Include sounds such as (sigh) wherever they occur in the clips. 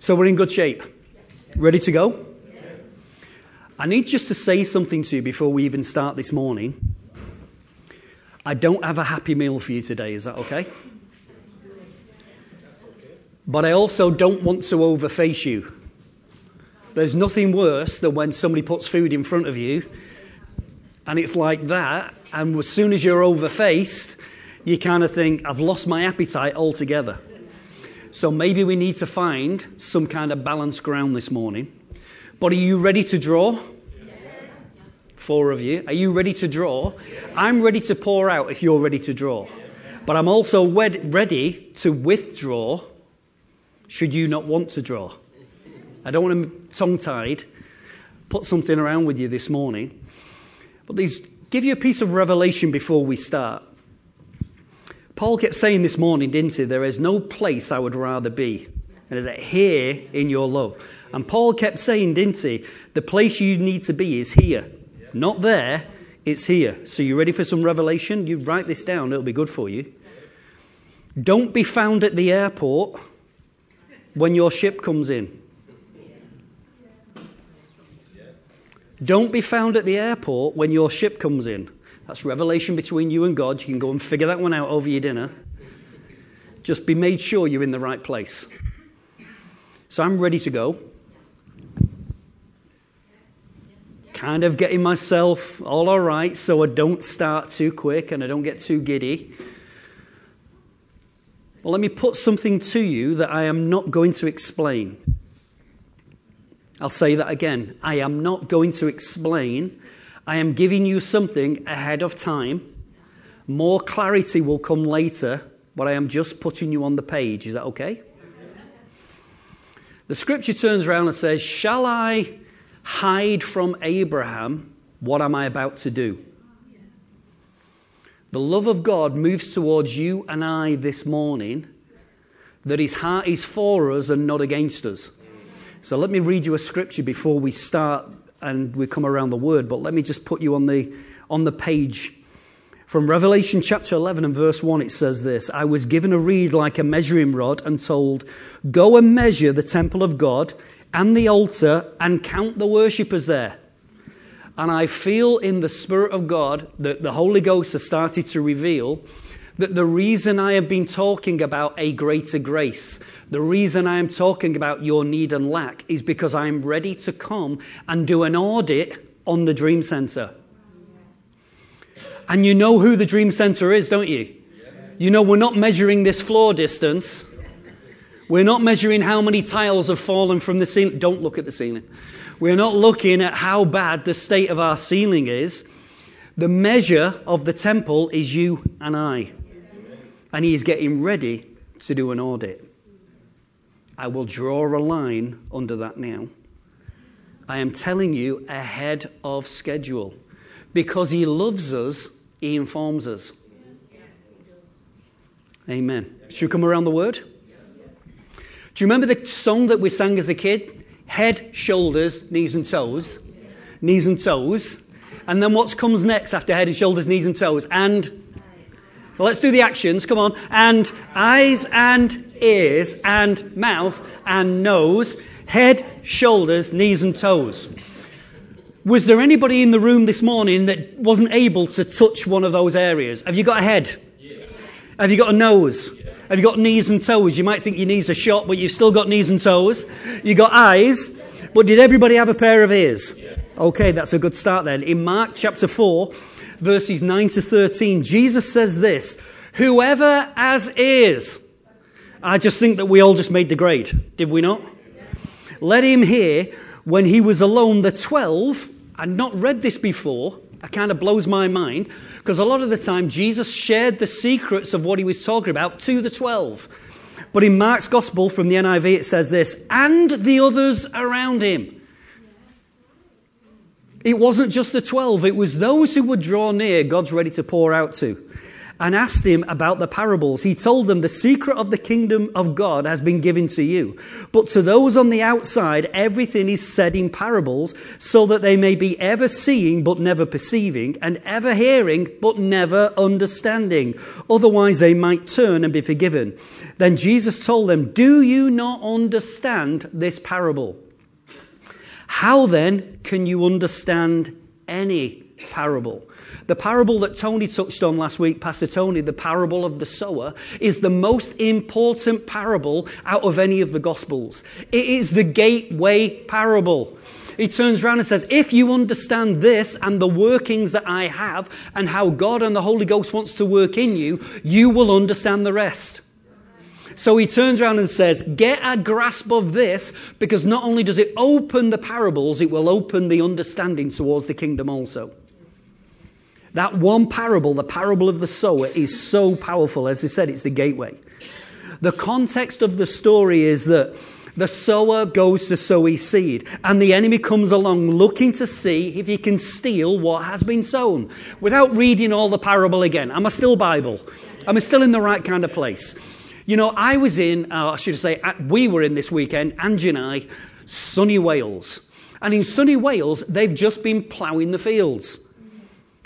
So we're in good shape. Ready to go? I need just to say something to you before we even start this morning. I don't have a happy meal for you today. Is that okay? But I also don't want to overface you. There's nothing worse than when somebody puts food in front of you and it's like that, and as soon as you're overfaced, you kind of think, I've lost my appetite altogether. So maybe we need to find some kind of balanced ground this morning. But are you ready to draw? Four of you. Are you ready to draw? I'm ready to pour out if you're ready to draw. But I'm also wed- ready to withdraw should you not want to draw. I don't want to tongue tied, put something around with you this morning. But these give you a piece of revelation before we start. Paul kept saying this morning, didn't he? There is no place I would rather be. And is it here in your love? And Paul kept saying, didn't he? The place you need to be is here. Not there, it's here. So you ready for some revelation? You write this down, it'll be good for you. Don't be found at the airport when your ship comes in. Don't be found at the airport when your ship comes in. That's revelation between you and God. You can go and figure that one out over your dinner. Just be made sure you're in the right place. So I'm ready to go. Kind of getting myself all all right so I don't start too quick and I don't get too giddy. Well, let me put something to you that I am not going to explain. I'll say that again. I am not going to explain I am giving you something ahead of time. More clarity will come later, but I am just putting you on the page. Is that okay? The scripture turns around and says, Shall I hide from Abraham what am I about to do? The love of God moves towards you and I this morning, that his heart is for us and not against us. So let me read you a scripture before we start and we come around the word, but let me just put you on the, on the page. From Revelation chapter 11 and verse 1, it says this I was given a reed like a measuring rod and told, Go and measure the temple of God and the altar and count the worshippers there. And I feel in the Spirit of God that the Holy Ghost has started to reveal that the reason I have been talking about a greater grace, the reason I am talking about your need and lack is because I'm ready to come and do an audit on the Dream Center. And you know who the Dream Center is, don't you? You know, we're not measuring this floor distance. We're not measuring how many tiles have fallen from the ceiling. Don't look at the ceiling. We're not looking at how bad the state of our ceiling is. The measure of the temple is you and I. And he is getting ready to do an audit. I will draw a line under that now. I am telling you ahead of schedule. Because he loves us, he informs us. Amen. Should we come around the word? Do you remember the song that we sang as a kid? Head, shoulders, knees and toes. Knees and toes. And then what comes next after head and shoulders, knees and toes? And well, let's do the actions. Come on. And eyes and ears and mouth and nose, head, shoulders, knees and toes. Was there anybody in the room this morning that wasn't able to touch one of those areas? Have you got a head? Yes. Have you got a nose? Yes. Have you got knees and toes? You might think your knees are short, but you've still got knees and toes. You got eyes, but did everybody have a pair of ears? Yes. Okay, that's a good start then. In Mark chapter 4, verses 9 to 13, Jesus says this Whoever as is, I just think that we all just made the grade, did we not? Let him hear when he was alone, the 12, I'd not read this before. It kind of blows my mind because a lot of the time Jesus shared the secrets of what he was talking about to the 12. But in Mark's gospel from the NIV, it says this and the others around him. It wasn't just the 12, it was those who would draw near, God's ready to pour out to. and asked him about the parables. He told them, The secret of the kingdom of God has been given to you. But to those on the outside, everything is said in parables, so that they may be ever seeing but never perceiving, and ever hearing but never understanding. Otherwise, they might turn and be forgiven. Then Jesus told them, Do you not understand this parable? How then can you understand any parable? The parable that Tony touched on last week, Pastor Tony, the parable of the sower, is the most important parable out of any of the Gospels. It is the gateway parable. He turns around and says, If you understand this and the workings that I have and how God and the Holy Ghost wants to work in you, you will understand the rest. So he turns around and says, Get a grasp of this because not only does it open the parables, it will open the understanding towards the kingdom also. That one parable, the parable of the sower, is so powerful. As I said, it's the gateway. The context of the story is that the sower goes to sow his seed, and the enemy comes along looking to see if he can steal what has been sown. Without reading all the parable again, am I still Bible? Am I still in the right kind of place? You know, I was in, uh, I should say, we were in this weekend, Angie and I, sunny Wales. And in sunny Wales, they've just been ploughing the fields.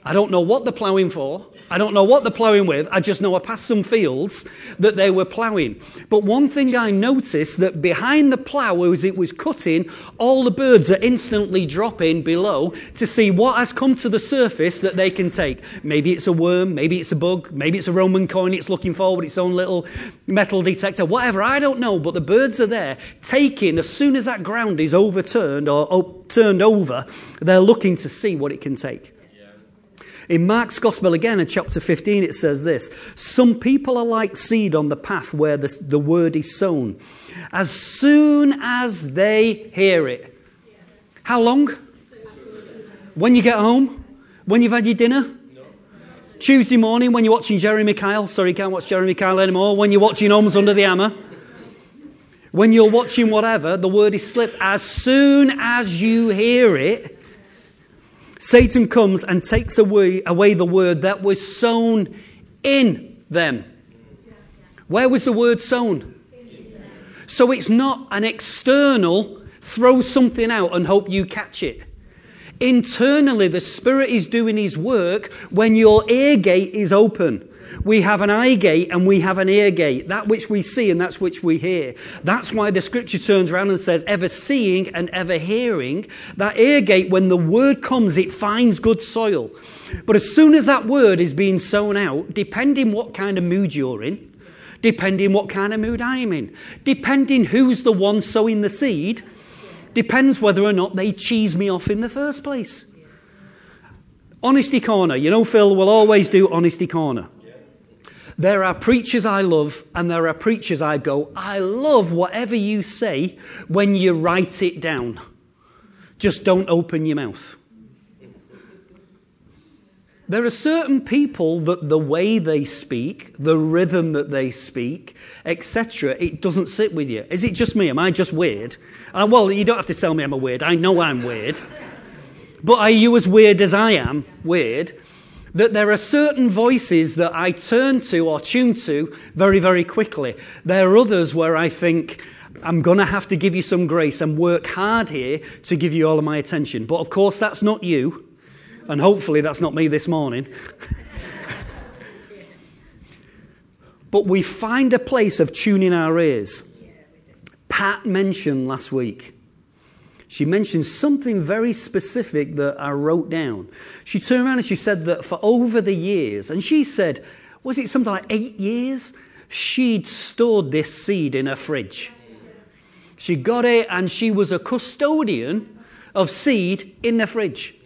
I don't know what they're ploughing for. I don't know what they're ploughing with. I just know I passed some fields that they were ploughing. But one thing I noticed that behind the plough as it was cutting, all the birds are instantly dropping below to see what has come to the surface that they can take. Maybe it's a worm, maybe it's a bug, maybe it's a Roman coin it's looking for with its own little metal detector, whatever. I don't know. But the birds are there taking, as soon as that ground is overturned or turned over, they're looking to see what it can take. In Mark's Gospel again, in chapter 15, it says this Some people are like seed on the path where the, the word is sown. As soon as they hear it. How long? When you get home? When you've had your dinner? Tuesday morning when you're watching Jeremy Kyle. Sorry, you can't watch Jeremy Kyle anymore. When you're watching Homes Under the Hammer. When you're watching whatever, the word is slipped. As soon as you hear it, Satan comes and takes away, away the word that was sown in them. Where was the word sown? So it's not an external throw something out and hope you catch it. Internally, the Spirit is doing His work when your ear gate is open. We have an eye gate and we have an ear gate. That which we see and that's which we hear. That's why the scripture turns around and says, ever seeing and ever hearing. That ear gate, when the word comes, it finds good soil. But as soon as that word is being sown out, depending what kind of mood you're in, depending what kind of mood I'm in, depending who's the one sowing the seed, depends whether or not they cheese me off in the first place. Honesty Corner. You know, Phil will always do Honesty Corner. There are preachers I love, and there are preachers I go, I love whatever you say when you write it down. Just don't open your mouth. There are certain people that the way they speak, the rhythm that they speak, etc., it doesn't sit with you. Is it just me? Am I just weird? Uh, well, you don't have to tell me I'm a weird. I know I'm weird. But are you as weird as I am weird? That there are certain voices that I turn to or tune to very, very quickly. There are others where I think, I'm going to have to give you some grace and work hard here to give you all of my attention. But of course, that's not you. And hopefully, that's not me this morning. (laughs) but we find a place of tuning our ears. Pat mentioned last week she mentioned something very specific that I wrote down. She turned around and she said that for over the years, and she said, was it something like eight years? She'd stored this seed in her fridge. She got it and she was a custodian of seed in the fridge.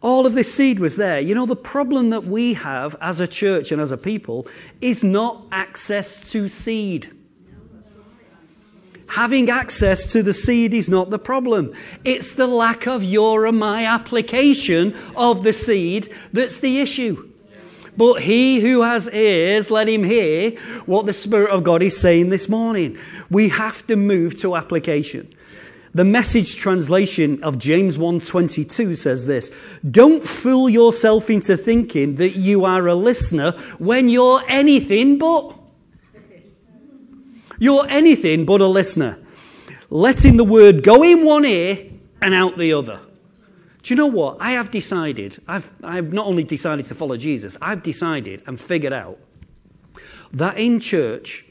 All of this seed was there. You know, the problem that we have as a church and as a people is not access to seed. Having access to the seed is not the problem. It's the lack of your and my application of the seed that's the issue. But he who has ears, let him hear what the Spirit of God is saying this morning. We have to move to application. The message translation of James 1:22 says this, "Don't fool yourself into thinking that you are a listener when you're anything but you're anything but a listener, letting the word go in one ear and out the other." Do you know what? I have decided, I've, I've not only decided to follow Jesus, I've decided and figured out that in church,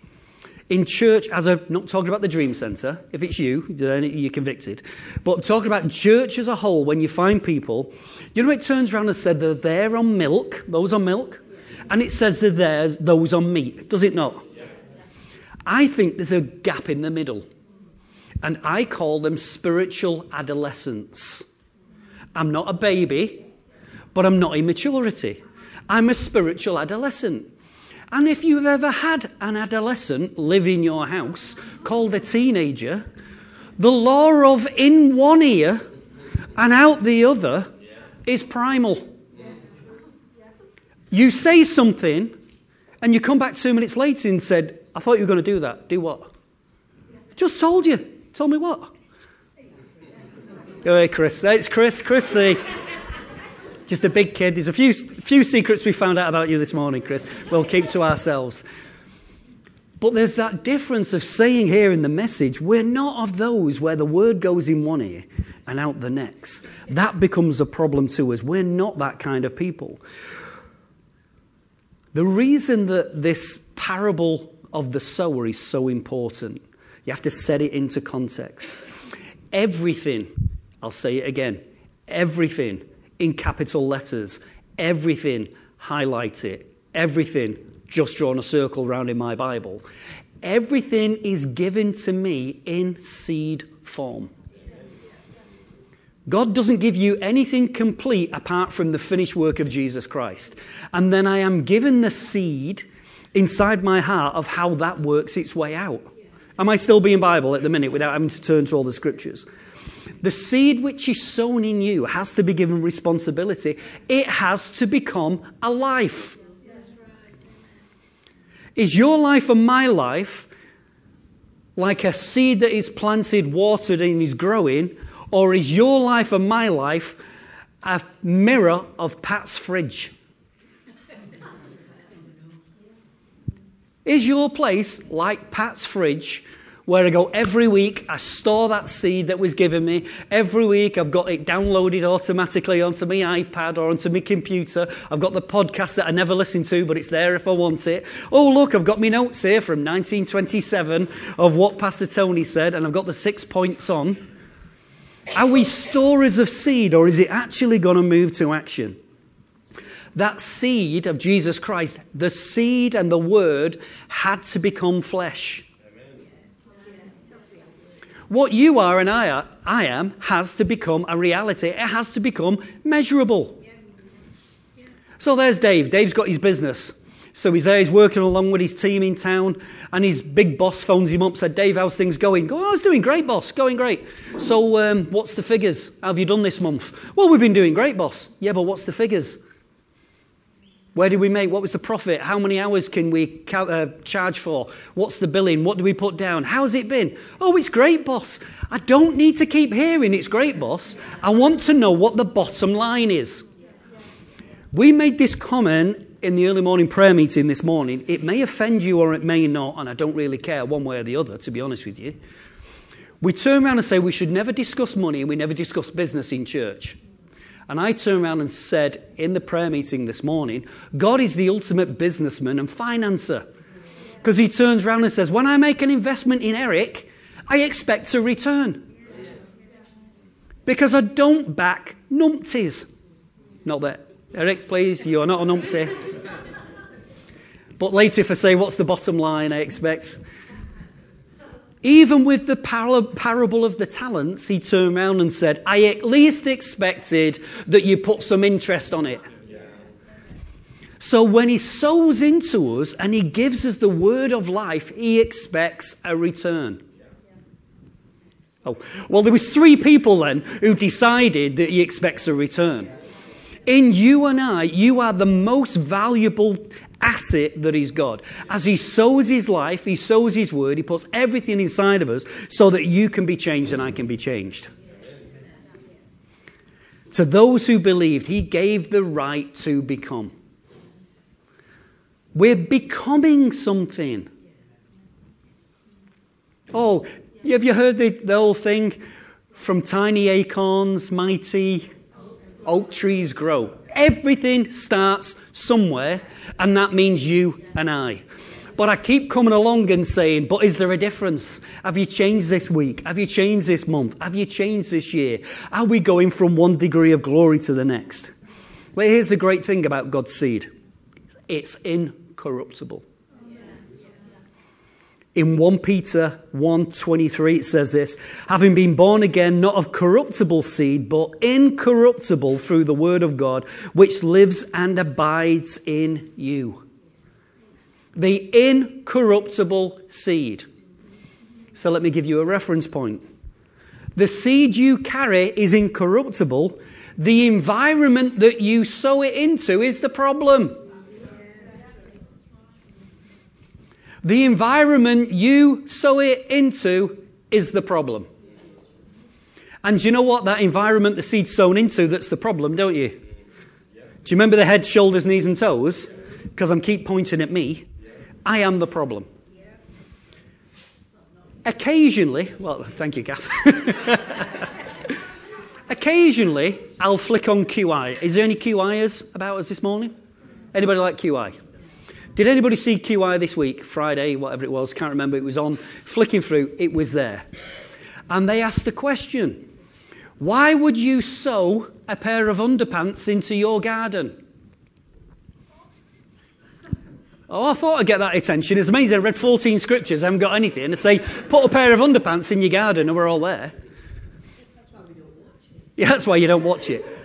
in church, as a, not talking about the Dream Centre, if it's you, then you're convicted, but talking about church as a whole, when you find people, you know, it turns around and said they're there on milk, those on milk, and it says they're there, those on meat, does it not? I think there's a gap in the middle, and I call them spiritual adolescents. I'm not a baby, but I'm not immaturity. I'm a spiritual adolescent. And if you've ever had an adolescent live in your house called a teenager, the law of in one ear and out the other is primal. You say something and you come back two minutes later and said, I thought you were going to do that. Do what? Just told you. Told me what? Go ahead, Chris. It's Chris. Chris, the just a big kid. There's a few few secrets we found out about you this morning, Chris. We'll keep to ourselves. But there's that difference of saying here in the message, we're not of those where the word goes in one ear and out the next. That becomes a problem to us. We're not that kind of people. The reason that this parable of the sower is so important, you have to set it into context. Everything I'll say it again. Everything in capital letters. Everything, highlight it. Everything, just drawn a circle around in my Bible. Everything is given to me in seed form. God doesn't give you anything complete apart from the finished work of Jesus Christ. And then I am given the seed inside my heart of how that works its way out. Am I still being Bible at the minute without having to turn to all the scriptures? The seed which is sown in you has to be given responsibility. It has to become a life. Is your life and my life like a seed that is planted, watered, and is growing? Or is your life and my life a mirror of Pat's fridge? Is your place like Pat's fridge where I go every week, I store that seed that was given me. Every week, I've got it downloaded automatically onto my iPad or onto my computer. I've got the podcast that I never listen to, but it's there if I want it. Oh, look, I've got my notes here from 1927 of what Pastor Tony said, and I've got the six points on. Are we storers of seed, or is it actually going to move to action? That seed of Jesus Christ, the seed and the word, had to become flesh. What you are and I, are, I am has to become a reality. It has to become measurable. So there's Dave. Dave's got his business. So he's there, he's working along with his team in town, and his big boss phones him up, said, Dave, how's things going? Go, oh, I was doing great, boss, going great. So um, what's the figures? How have you done this month? Well, we've been doing great, boss. Yeah, but what's the figures? Where did we make? What was the profit? How many hours can we uh, charge for? What's the billing? What do we put down? How's it been? Oh, it's great, boss. I don't need to keep hearing it's great, boss. I want to know what the bottom line is. We made this comment in the early morning prayer meeting this morning. It may offend you or it may not, and I don't really care one way or the other, to be honest with you. We turn around and say we should never discuss money and we never discuss business in church. And I turned around and said in the prayer meeting this morning, God is the ultimate businessman and financer. Because he turns around and says, When I make an investment in Eric, I expect a return. Because I don't back numpties. Not that. Eric, please, you are not a numpty. But later, if I say, What's the bottom line, I expect even with the parable of the talents, he turned around and said, I at least expected that you put some interest on it. So when he sows into us and he gives us the word of life, he expects a return. Oh, well, there was three people then who decided that he expects a return. In you and I, you are the most valuable asset that is God. As He sows His life, He sows His word, He puts everything inside of us so that you can be changed and I can be changed. To those who believed, He gave the right to become. We're becoming something. Oh, have you heard the, the whole thing? From tiny acorns, mighty oak trees grow. Everything starts somewhere, and that means you and I. But I keep coming along and saying, but is there a difference? Have you changed this week? Have you changed this month? Have you changed this year? Are we going from one degree of glory to the next? Well, here's the great thing about God's seed it's incorruptible. In 1 Peter 1:23 it says this, having been born again not of corruptible seed but incorruptible through the word of God which lives and abides in you. The incorruptible seed. So let me give you a reference point. The seed you carry is incorruptible. The environment that you sow it into is the problem. The environment you sow it into is the problem. And you know what? That environment the seed's sown into, that's the problem, don't you? Do you remember the head, shoulders, knees, and toes? Because I'm keep pointing at me. I am the problem. Occasionally, well, thank you, Gaff. (laughs) Occasionally, I'll flick on QI. Is there any QIers about us this morning? Anybody like QI? Did anybody see QI this week? Friday, whatever it was, can't remember. It was on. Flicking through, it was there. And they asked the question Why would you sew a pair of underpants into your garden? Oh, I thought I'd get that attention. It's amazing. I read 14 scriptures, I haven't got anything. And say, put a pair of underpants in your garden, and we're all there. That's why we don't watch it. Yeah, that's why you don't watch it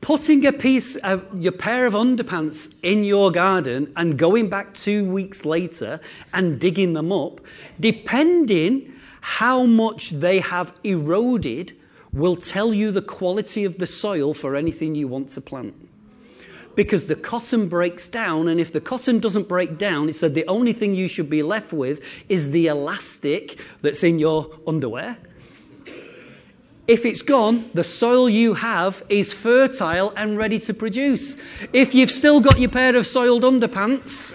putting a piece of your pair of underpants in your garden and going back two weeks later and digging them up, depending how much they have eroded, will tell you the quality of the soil for anything you want to plant. Because the cotton breaks down, and if the cotton doesn't break down, it said the only thing you should be left with is the elastic that's in your underwear if it's gone, the soil you have is fertile and ready to produce. If you've still got your pair of soiled underpants,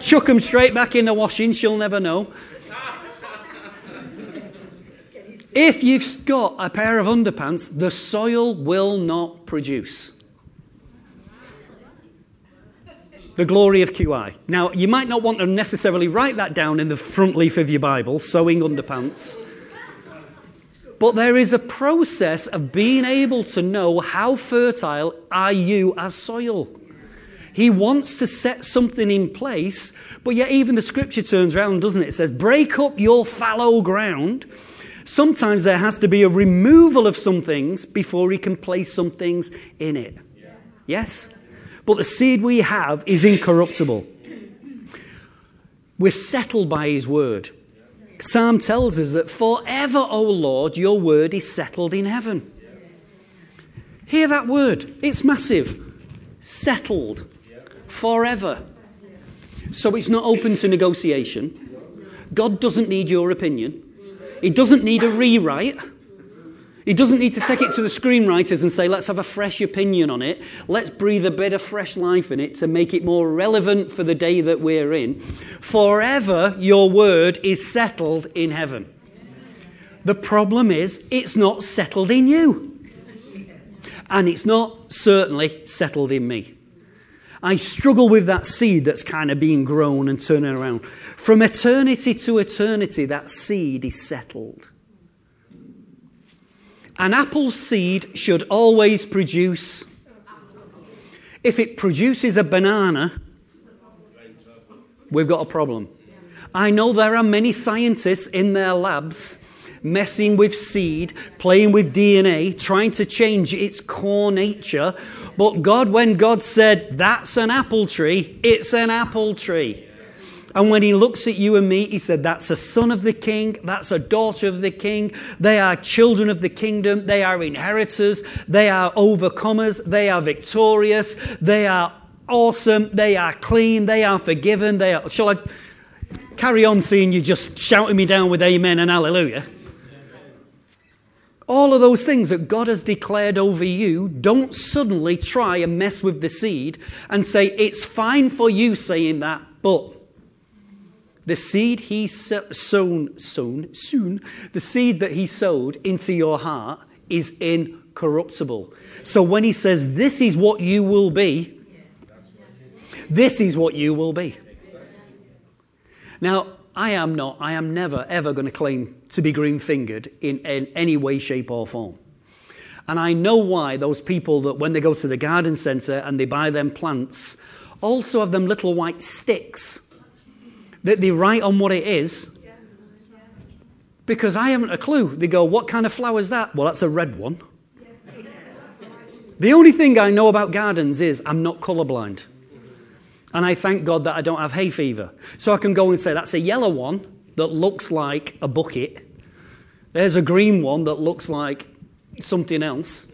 chuck them straight back in the washing, she'll never know. If you've got a pair of underpants, the soil will not produce. The glory of QI. Now, you might not want to necessarily write that down in the front leaf of your Bible, sewing underpants. But there is a process of being able to know how fertile are you as soil. He wants to set something in place, but yet even the scripture turns around, doesn't it? It says, break up your fallow ground. Sometimes there has to be a removal of some things before he can place some things in it. Yeah. Yes? But the seed we have is incorruptible. We're settled by his word. Psalm tells us that forever, O Lord, your word is settled in heaven. Hear that word. It's massive. Settled. Forever. So it's not open to negotiation. God doesn't need your opinion. He doesn't need a rewrite. He doesn't need to take it to the screenwriters and say, let's have a fresh opinion on it. Let's breathe a bit of fresh life in it to make it more relevant for the day that we're in. Forever, your word is settled in heaven. The problem is, it's not settled in you. And it's not certainly settled in me. I struggle with that seed that's kind of being grown and turning around. From eternity to eternity, that seed is settled. An apple seed should always produce. If it produces a banana, we've got a problem. I know there are many scientists in their labs messing with seed, playing with DNA, trying to change its core nature. But God, when God said, that's an apple tree, it's an apple tree. And when he looks at you and me, he said, That's a son of the king. That's a daughter of the king. They are children of the kingdom. They are inheritors. They are overcomers. They are victorious. They are awesome, they are clean, they are forgiven, they are. Shall I carry on seeing you just shouting me down with amen and hallelujah? All of those things that God has declared over you, don't suddenly try and mess with the seed and say, it's fine for you saying that, but the seed he sown, sown, soon, the seed that he sowed into your heart is incorruptible. So when he says, this is what you will be, this is what you will be. Now, I am not, I am never, ever going to claim to be green fingered in, in any way, shape, or form. And I know why those people that when they go to the garden centre and they buy them plants also have them little white sticks that they write on what it is. Because I haven't a clue. They go, What kind of flower is that? Well, that's a red one. The only thing I know about gardens is I'm not colorblind. And I thank God that I don't have hay fever. So I can go and say, that's a yellow one that looks like a bucket. There's a green one that looks like something else.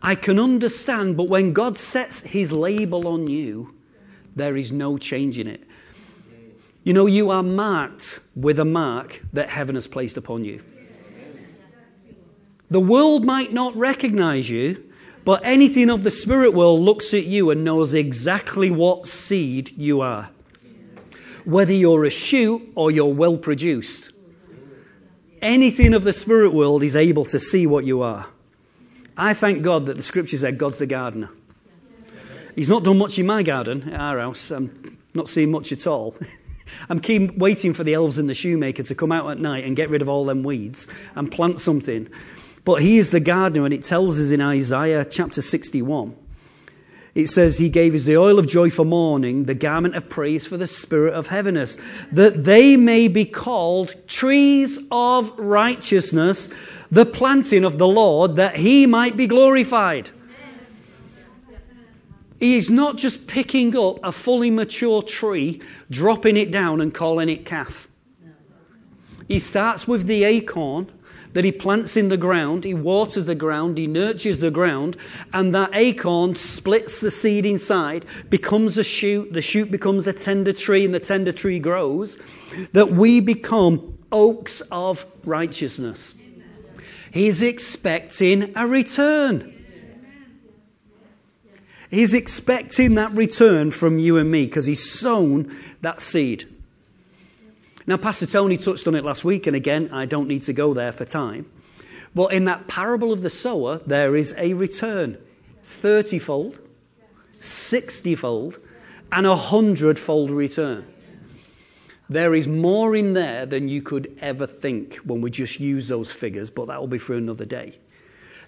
I can understand, but when God sets his label on you, there is no changing it. You know, you are marked with a mark that heaven has placed upon you. The world might not recognize you, but anything of the spirit world looks at you and knows exactly what seed you are. Whether you're a shoot or you're well produced. Anything of the spirit world is able to see what you are. I thank God that the scripture said God's the gardener. He's not done much in my garden our house. I'm not seeing much at all. (laughs) I'm keen waiting for the elves and the shoemaker to come out at night and get rid of all them weeds and plant something. But he is the gardener, and it tells us in Isaiah chapter 61. It says, He gave us the oil of joy for mourning, the garment of praise for the spirit of heaviness, that they may be called trees of righteousness, the planting of the Lord, that he might be glorified. He is not just picking up a fully mature tree, dropping it down, and calling it calf. He starts with the acorn that he plants in the ground, he waters the ground, he nurtures the ground, and that acorn splits the seed inside, becomes a shoot, the shoot becomes a tender tree, and the tender tree grows, that we become oaks of righteousness. He's expecting a return. He's expecting that return from you and me because he's sown that seed. Now, Pastor Tony touched on it last week, and again, I don't need to go there for time. But in that parable of the sower, there is a return 30 fold, 60 fold, and a hundredfold return. There is more in there than you could ever think when we just use those figures, but that will be for another day.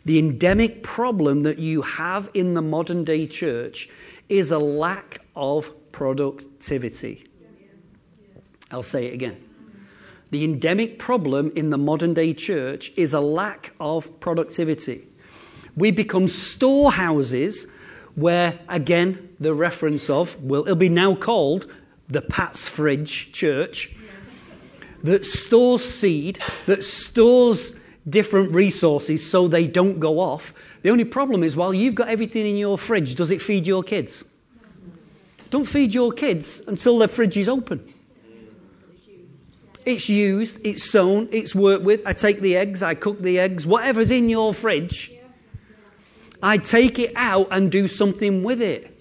The endemic problem that you have in the modern day church is a lack of productivity. I'll say it again. The endemic problem in the modern day church is a lack of productivity. We become storehouses where, again, the reference of, well, it'll be now called the Pat's Fridge Church, that stores seed, that stores different resources so they don't go off. The only problem is, while you've got everything in your fridge, does it feed your kids? Don't feed your kids until their fridge is open. It's used, it's sown, it's worked with. I take the eggs, I cook the eggs, whatever's in your fridge, I take it out and do something with it.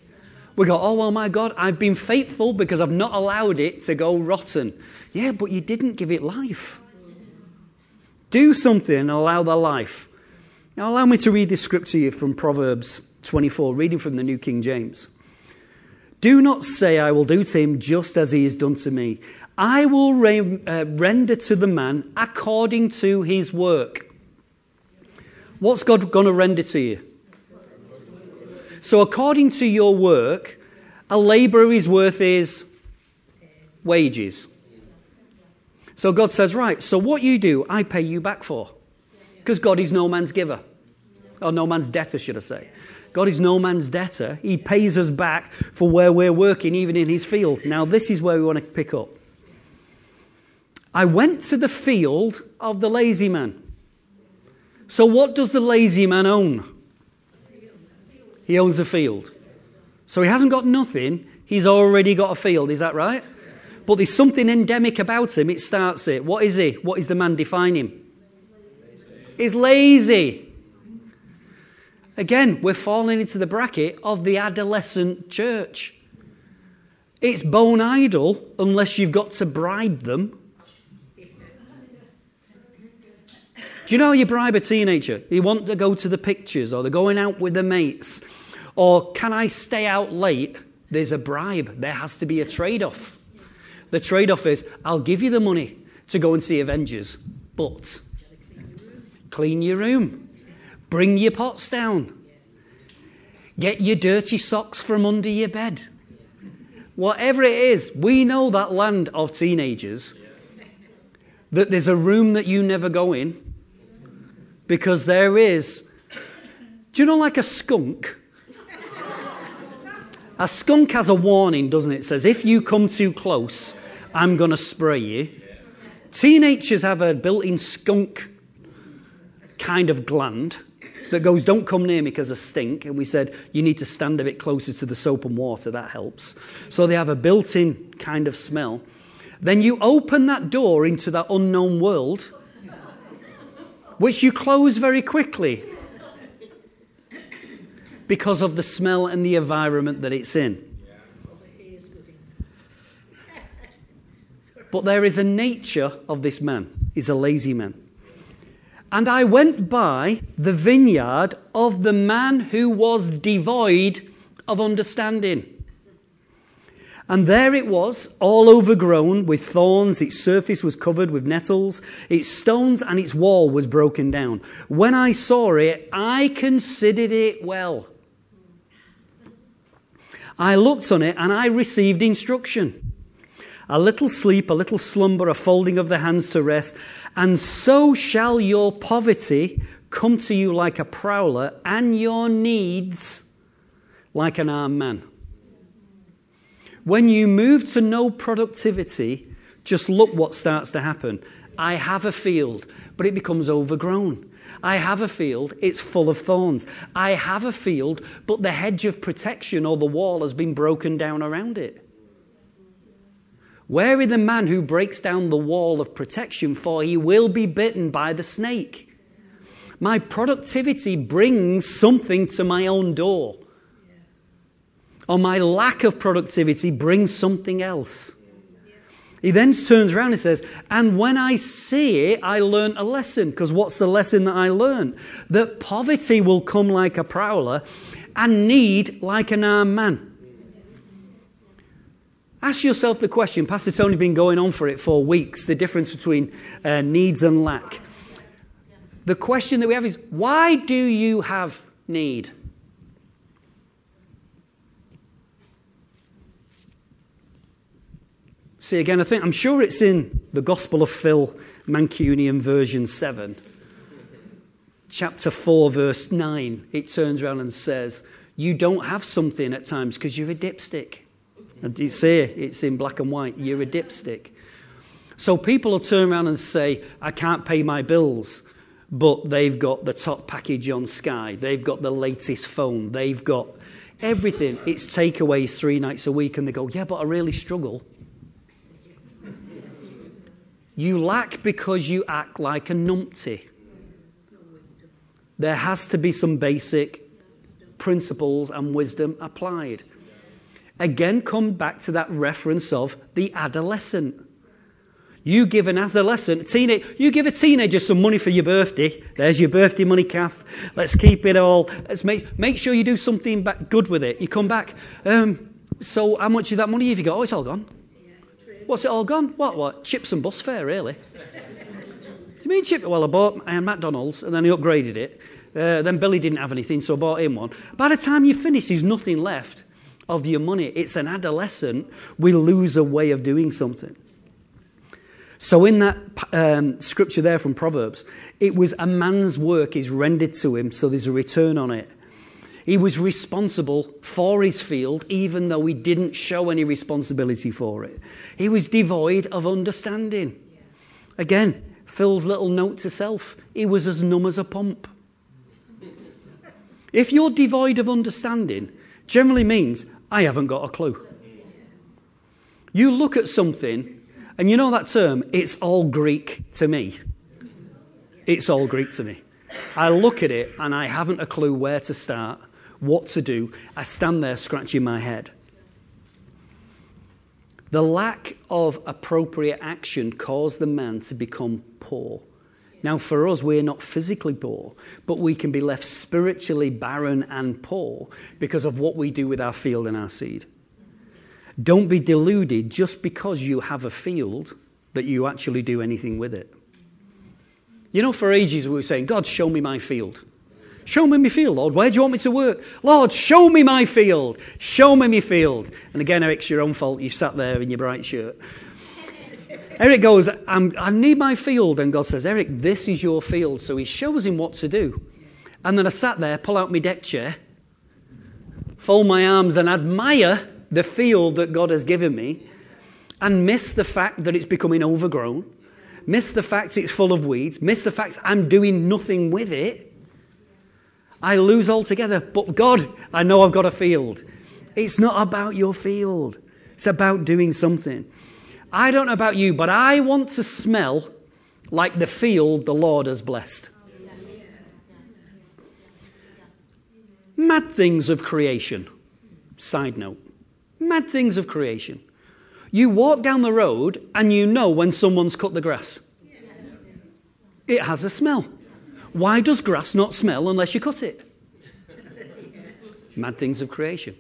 We go, oh, well, my God, I've been faithful because I've not allowed it to go rotten. Yeah, but you didn't give it life. Do something and allow the life. Now, allow me to read this script to you from Proverbs 24, reading from the New King James. Do not say, I will do to him just as he has done to me. I will re- uh, render to the man according to his work. What's God going to render to you? So, according to your work, a labourer's worth is wages. So, God says, Right, so what you do, I pay you back for. Because God is no man's giver, or no man's debtor, should I say. God is no man's debtor. He pays us back for where we're working, even in his field. Now, this is where we want to pick up. I went to the field of the lazy man. So, what does the lazy man own? He owns a field. So he hasn't got nothing, he's already got a field. Is that right? But there's something endemic about him. It starts it. What is he? What is the man defining? He's lazy. Again, we're falling into the bracket of the adolescent church. It's bone idle unless you've got to bribe them. Do you know how you bribe a teenager? You want to go to the pictures or they're going out with their mates or can I stay out late? There's a bribe. There has to be a trade off. The trade off is I'll give you the money to go and see Avengers, but clean your room, bring your pots down, get your dirty socks from under your bed. Whatever it is, we know that land of teenagers that there's a room that you never go in because there is. Do you know, like a skunk? A skunk has a warning, doesn't it? It says, if you come too close, I'm going to spray you. Teenagers have a built in skunk kind of gland that goes, Don't come near me because I stink. And we said, You need to stand a bit closer to the soap and water. That helps. So they have a built in kind of smell. Then you open that door into that unknown world, which you close very quickly because of the smell and the environment that it's in. But there is a nature of this man. He's a lazy man. And I went by the vineyard of the man who was devoid of understanding. And there it was, all overgrown with thorns. Its surface was covered with nettles. Its stones and its wall was broken down. When I saw it, I considered it well. I looked on it and I received instruction a little sleep, a little slumber, a folding of the hands to rest, and so shall your poverty come to you like a prowler, and your needs like an armed man. When you move to no productivity, just look what starts to happen. I have a field, but it becomes overgrown. I have a field, it's full of thorns. I have a field, but the hedge of protection or the wall has been broken down around it. Where is the man who breaks down the wall of protection, for he will be bitten by the snake? My productivity brings something to my own door. Or my lack of productivity brings something else. He then turns around and says, And when I see it, I learn a lesson. Because what's the lesson that I learned? That poverty will come like a prowler and need like an armed man. Ask yourself the question, Pastor Tony's been going on for it for weeks, the difference between uh, needs and lack. The question that we have is why do you have need? See, again, I think, I'm sure it's in the Gospel of Phil, Mancunian version 7. Chapter 4, verse 9. It turns around and says, You don't have something at times because you're a dipstick. And you see it's in black and white. You're a dipstick. So people will turn around and say, I can't pay my bills, but they've got the top package on Sky. They've got the latest phone. They've got everything. It's takeaways three nights a week. And they go, Yeah, but I really struggle. You lack because you act like a numpty. There has to be some basic principles and wisdom applied. Again, come back to that reference of the adolescent. You give an adolescent, a teenage, you give a teenager some money for your birthday. There's your birthday money, Kath. Let's keep it all. Let's make, make sure you do something back, good with it. You come back. Um, so, how much of that money have you got? Oh, it's all gone. What's it all gone? What? What? Chips and bus fare, really? Do you mean chip? Well, I bought had McDonald's and then he upgraded it. Uh, then Billy didn't have anything, so I bought him one. By the time you finish, there's nothing left of your money. It's an adolescent, we lose a way of doing something. So, in that um, scripture there from Proverbs, it was a man's work is rendered to him, so there's a return on it. He was responsible for his field, even though he didn't show any responsibility for it. He was devoid of understanding. Again, Phil's little note to self he was as numb as a pump. If you're devoid of understanding, generally means I haven't got a clue. You look at something, and you know that term, it's all Greek to me. It's all Greek to me. I look at it and I haven't a clue where to start, what to do. I stand there scratching my head. The lack of appropriate action caused the man to become poor. Now, for us, we're not physically poor, but we can be left spiritually barren and poor because of what we do with our field and our seed. Don't be deluded just because you have a field that you actually do anything with it. You know, for ages we were saying, God, show me my field. Show me my field, Lord. Where do you want me to work? Lord, show me my field. Show me my field. And again, Eric's your own fault. You sat there in your bright shirt. Eric goes, i need my field. And God says, Eric, this is your field. So he shows him what to do. And then I sat there, pull out my deck chair, fold my arms, and admire the field that God has given me, and miss the fact that it's becoming overgrown, miss the fact it's full of weeds, miss the fact I'm doing nothing with it. I lose altogether. But God, I know I've got a field. It's not about your field, it's about doing something. I don't know about you, but I want to smell like the field the Lord has blessed. Mad things of creation. Side note. Mad things of creation. You walk down the road and you know when someone's cut the grass. It has a smell. Why does grass not smell unless you cut it? Mad things of creation.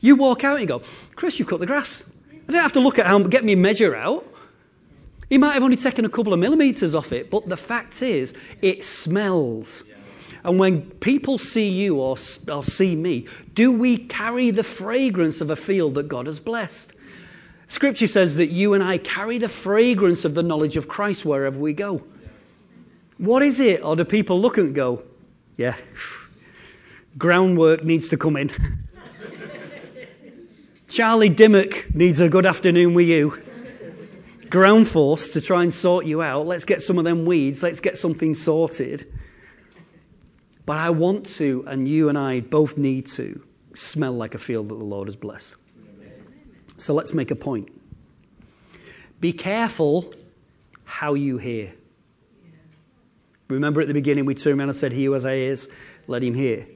You walk out and you go, Chris, you've cut the grass. I don't have to look at how, get me measure out. He might have only taken a couple of millimeters off it, but the fact is, it smells. And when people see you or, or see me, do we carry the fragrance of a field that God has blessed? Scripture says that you and I carry the fragrance of the knowledge of Christ wherever we go. What is it? Or do people look and go, yeah, groundwork needs to come in? (laughs) Charlie Dimmock needs a good afternoon with you. Ground force to try and sort you out. Let's get some of them weeds. Let's get something sorted. But I want to, and you and I both need to, smell like a field that the Lord has blessed. So let's make a point. Be careful how you hear. Remember at the beginning we turned around and said, He who has ears, let him hear.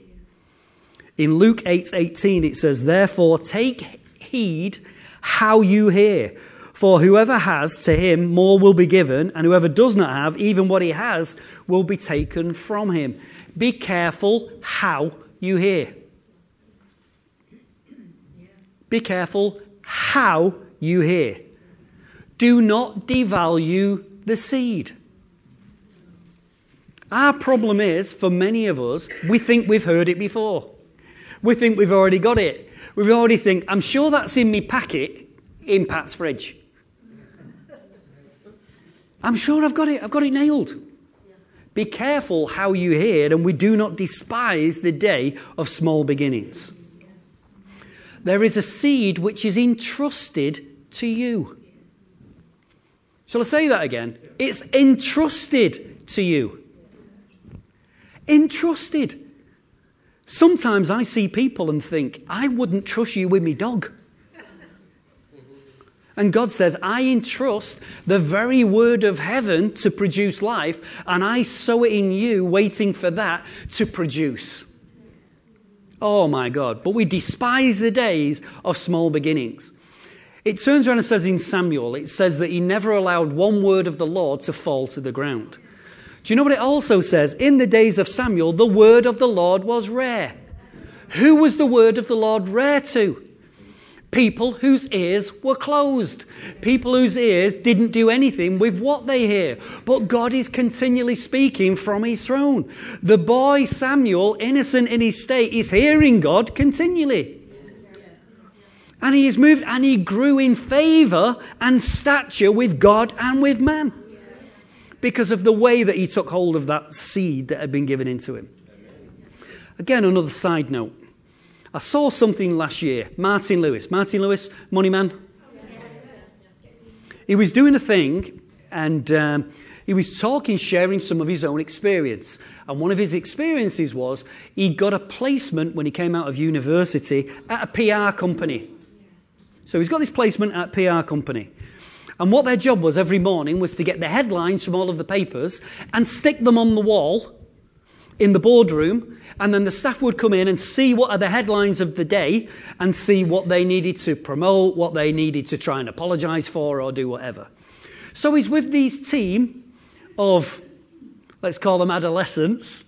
In Luke 8 18, it says, Therefore take heed how you hear. For whoever has, to him more will be given, and whoever does not have, even what he has, will be taken from him. Be careful how you hear. Be careful how you hear. Do not devalue the seed. Our problem is, for many of us, we think we've heard it before. We think we've already got it. We already think, I'm sure that's in me packet in Pat's fridge. I'm sure I've got it. I've got it nailed. Be careful how you hear, and we do not despise the day of small beginnings. There is a seed which is entrusted to you. Shall I say that again? It's entrusted to you. Entrusted. Sometimes I see people and think, I wouldn't trust you with me dog. And God says, I entrust the very word of heaven to produce life, and I sow it in you, waiting for that to produce. Oh my God. But we despise the days of small beginnings. It turns around and says in Samuel, it says that he never allowed one word of the Lord to fall to the ground. Do you know what it also says? In the days of Samuel, the word of the Lord was rare. Who was the word of the Lord rare to? People whose ears were closed. People whose ears didn't do anything with what they hear. But God is continually speaking from his throne. The boy Samuel, innocent in his state, is hearing God continually. And he is moved and he grew in favor and stature with God and with man because of the way that he took hold of that seed that had been given into him. Again, another side note. I saw something last year. Martin Lewis. Martin Lewis, money man. He was doing a thing and um, he was talking, sharing some of his own experience. And one of his experiences was he got a placement when he came out of university at a PR company. So he's got this placement at a PR company. And what their job was every morning was to get the headlines from all of the papers and stick them on the wall in the boardroom. And then the staff would come in and see what are the headlines of the day and see what they needed to promote, what they needed to try and apologize for or do whatever. So he's with these team of, let's call them adolescents,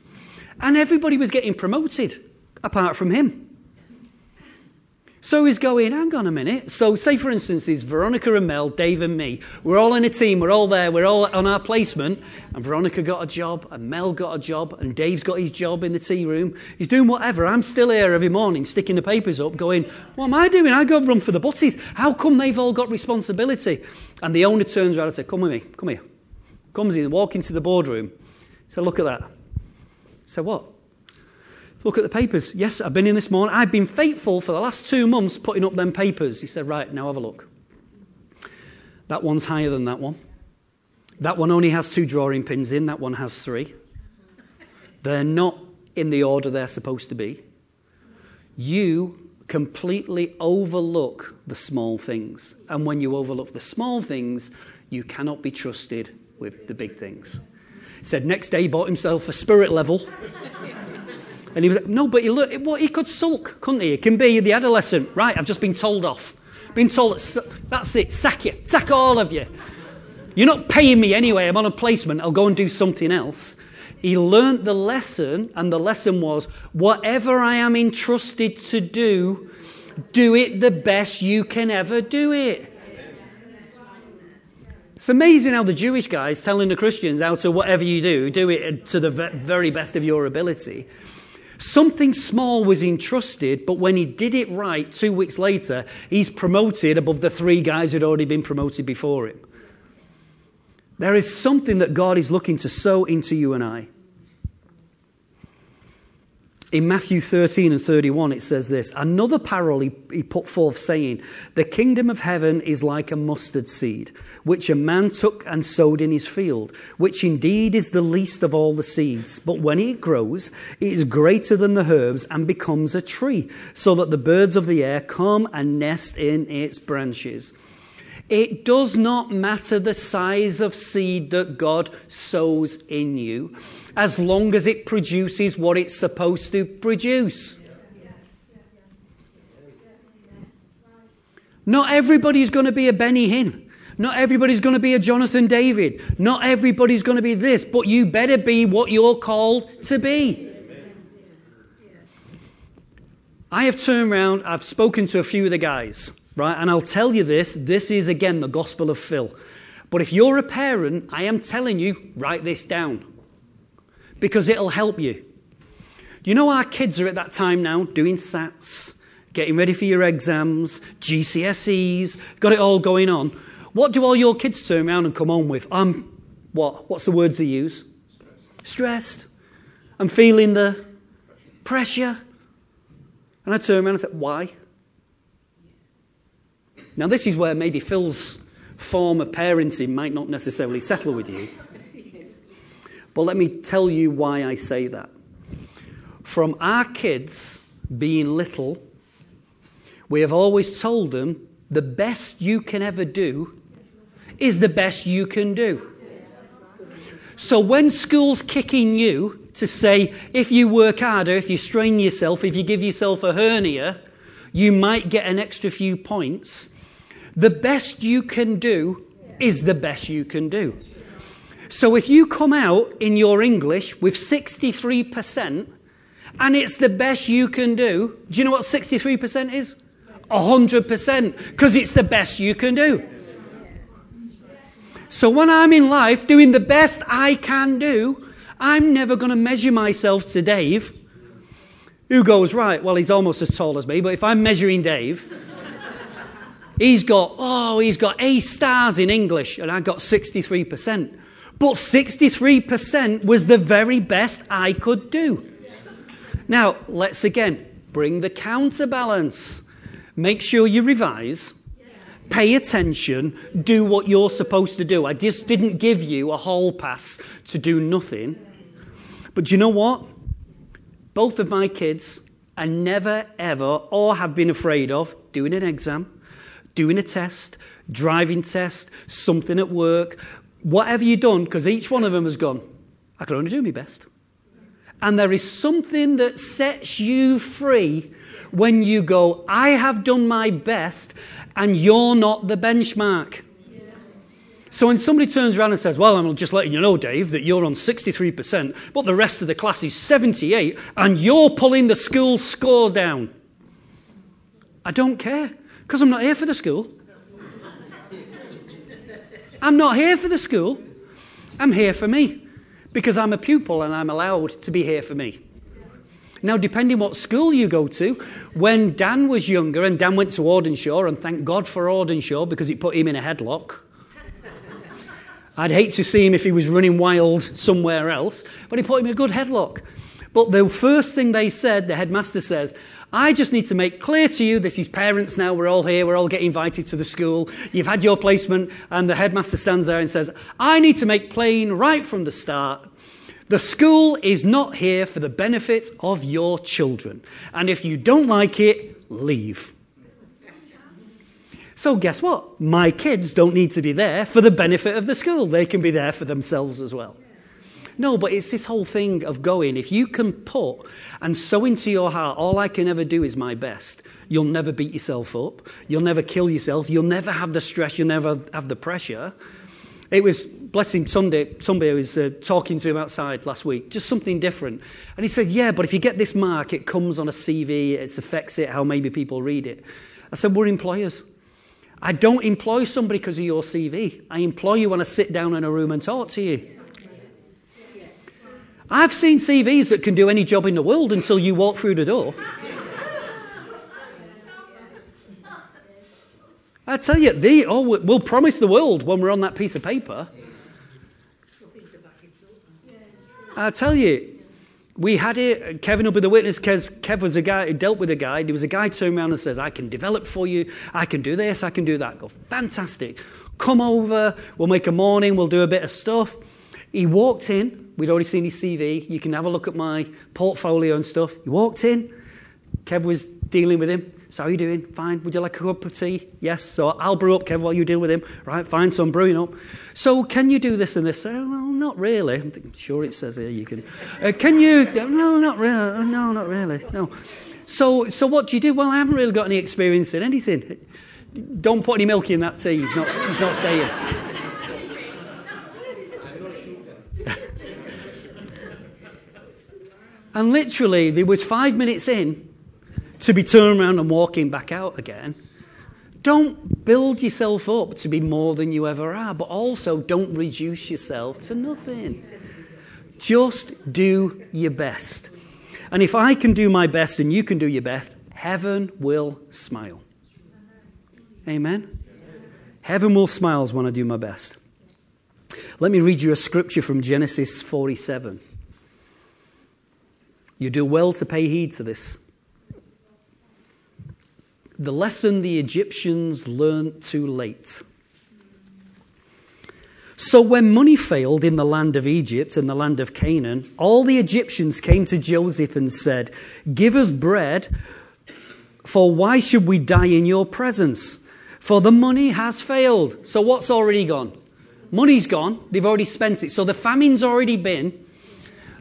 and everybody was getting promoted apart from him. So he's going, hang on a minute. So, say for instance, there's Veronica and Mel, Dave and me. We're all in a team, we're all there, we're all on our placement. And Veronica got a job, and Mel got a job, and Dave's got his job in the tea room. He's doing whatever. I'm still here every morning, sticking the papers up, going, What am I doing? I go run for the butties. How come they've all got responsibility? And the owner turns around and says, Come with me, come here. Comes in, walk into the boardroom. So, look at that. So, what? Look at the papers. Yes, I've been in this morning. I've been faithful for the last two months putting up them papers. He said, Right, now have a look. That one's higher than that one. That one only has two drawing pins in, that one has three. They're not in the order they're supposed to be. You completely overlook the small things. And when you overlook the small things, you cannot be trusted with the big things. He said, next day he bought himself a spirit level. (laughs) And he was like, no, but he, look, well, he could sulk, couldn't he? He can be the adolescent. Right, I've just been told off. Been told, that's it, sack you, sack all of you. You're not paying me anyway, I'm on a placement, I'll go and do something else. He learnt the lesson, and the lesson was whatever I am entrusted to do, do it the best you can ever do it. It's amazing how the Jewish guys telling the Christians how to whatever you do, do it to the very best of your ability. Something small was entrusted, but when he did it right two weeks later, he's promoted above the three guys who'd already been promoted before him. There is something that God is looking to sow into you and I. In Matthew 13 and 31, it says this Another parable he, he, put forth, saying, The kingdom of heaven is like a mustard seed, which a man took and sowed in his field, which indeed is the least of all the seeds. But when it grows, it is greater than the herbs and becomes a tree, so that the birds of the air come and nest in its branches. It does not matter the size of seed that God sows in you as long as it produces what it's supposed to produce. Not everybody's going to be a Benny Hinn. Not everybody's going to be a Jonathan David. Not everybody's going to be this, but you better be what you're called to be. I have turned around, I've spoken to a few of the guys, right? And I'll tell you this this is again the gospel of Phil. But if you're a parent, I am telling you, write this down because it'll help you. You know, our kids are at that time now doing SATs, getting ready for your exams, GCSEs, got it all going on. What do all your kids turn around and come on with? I'm, what? What's the words they use? Stressed. I'm feeling the pressure. And I turn around and I say, why? Now, this is where maybe Phil's form of parenting might not necessarily settle with you. But let me tell you why I say that. From our kids being little, we have always told them the best you can ever do is the best you can do. So when school's kicking you to say, if you work harder, if you strain yourself, if you give yourself a hernia, you might get an extra few points. The best you can do is the best you can do. So if you come out in your English with 63%, and it's the best you can do, do you know what 63% is? 100%, because it's the best you can do. So when I'm in life doing the best I can do, I'm never going to measure myself to Dave, who goes, right, well, he's almost as tall as me, but if I'm measuring Dave, he's got, oh, he's got A stars in English, and I got 63%. But 63% was the very best I could do. Now, let's again bring the counterbalance. Make sure you revise. pay attention, do what you're supposed to do. I just didn't give you a hall pass to do nothing. But you know what? Both of my kids are never, ever, or have been afraid of doing an exam, doing a test, driving test, something at work, whatever you've done, because each one of them has gone, I can only do my best. And there is something that sets you free when you go, I have done my best, and you're not the benchmark. So when somebody turns around and says, Well, I'm just letting you know, Dave, that you're on 63%, but the rest of the class is 78, and you're pulling the school score down. I don't care, because I'm not here for the school. I'm not here for the school. I'm here for me, because I'm a pupil and I'm allowed to be here for me. Now, depending what school you go to, when Dan was younger and Dan went to Audenshaw, and thank God for Audenshaw because it put him in a headlock. (laughs) I'd hate to see him if he was running wild somewhere else, but he put him in a good headlock. But the first thing they said, the headmaster says, I just need to make clear to you, this is parents now, we're all here, we're all getting invited to the school, you've had your placement, and the headmaster stands there and says, I need to make plain right from the start the school is not here for the benefit of your children. And if you don't like it, leave. So, guess what? My kids don't need to be there for the benefit of the school. They can be there for themselves as well. No, but it's this whole thing of going. If you can put and sow into your heart, all I can ever do is my best, you'll never beat yourself up. You'll never kill yourself. You'll never have the stress. You'll never have the pressure. It was, bless him, Sunday, somebody was uh, talking to him outside last week, just something different. And he said, Yeah, but if you get this mark, it comes on a CV, it affects it, how maybe people read it. I said, We're employers. I don't employ somebody because of your CV. I employ you when I sit down in a room and talk to you. I've seen CVs that can do any job in the world until you walk through the door. I tell you, they, oh, we'll promise the world when we're on that piece of paper. I tell you, we had it. Kevin will be the witness because Kev was a guy who dealt with a guy. There was a guy turned around and says, I can develop for you. I can do this. I can do that. I go, fantastic. Come over. We'll make a morning. We'll do a bit of stuff. He walked in. We'd already seen his CV. You can have a look at my portfolio and stuff. He walked in. Kev was dealing with him. So how are you doing? Fine. Would you like a cup of tea? Yes. So I'll brew up, Kev, while you deal with him. Right, fine. So I'm brewing up. So can you do this and this? well, not really. I'm thinking, sure it says here you can. Uh, can you? No, not really. No, not really. No. So, so what do you do? Well, I haven't really got any experience in anything. Don't put any milk in that tea. He's not, he's not staying. And literally, there was five minutes in to be turning around and walking back out again. Don't build yourself up to be more than you ever are, but also don't reduce yourself to nothing. Just do your best. And if I can do my best and you can do your best, heaven will smile. Amen? Heaven will smile when I do my best. Let me read you a scripture from Genesis 47. You do well to pay heed to this the lesson the Egyptians learned too late. So, when money failed in the land of Egypt and the land of Canaan, all the Egyptians came to Joseph and said, Give us bread, for why should we die in your presence? For the money has failed. So, what's already gone? Money's gone. They've already spent it. So, the famine's already been.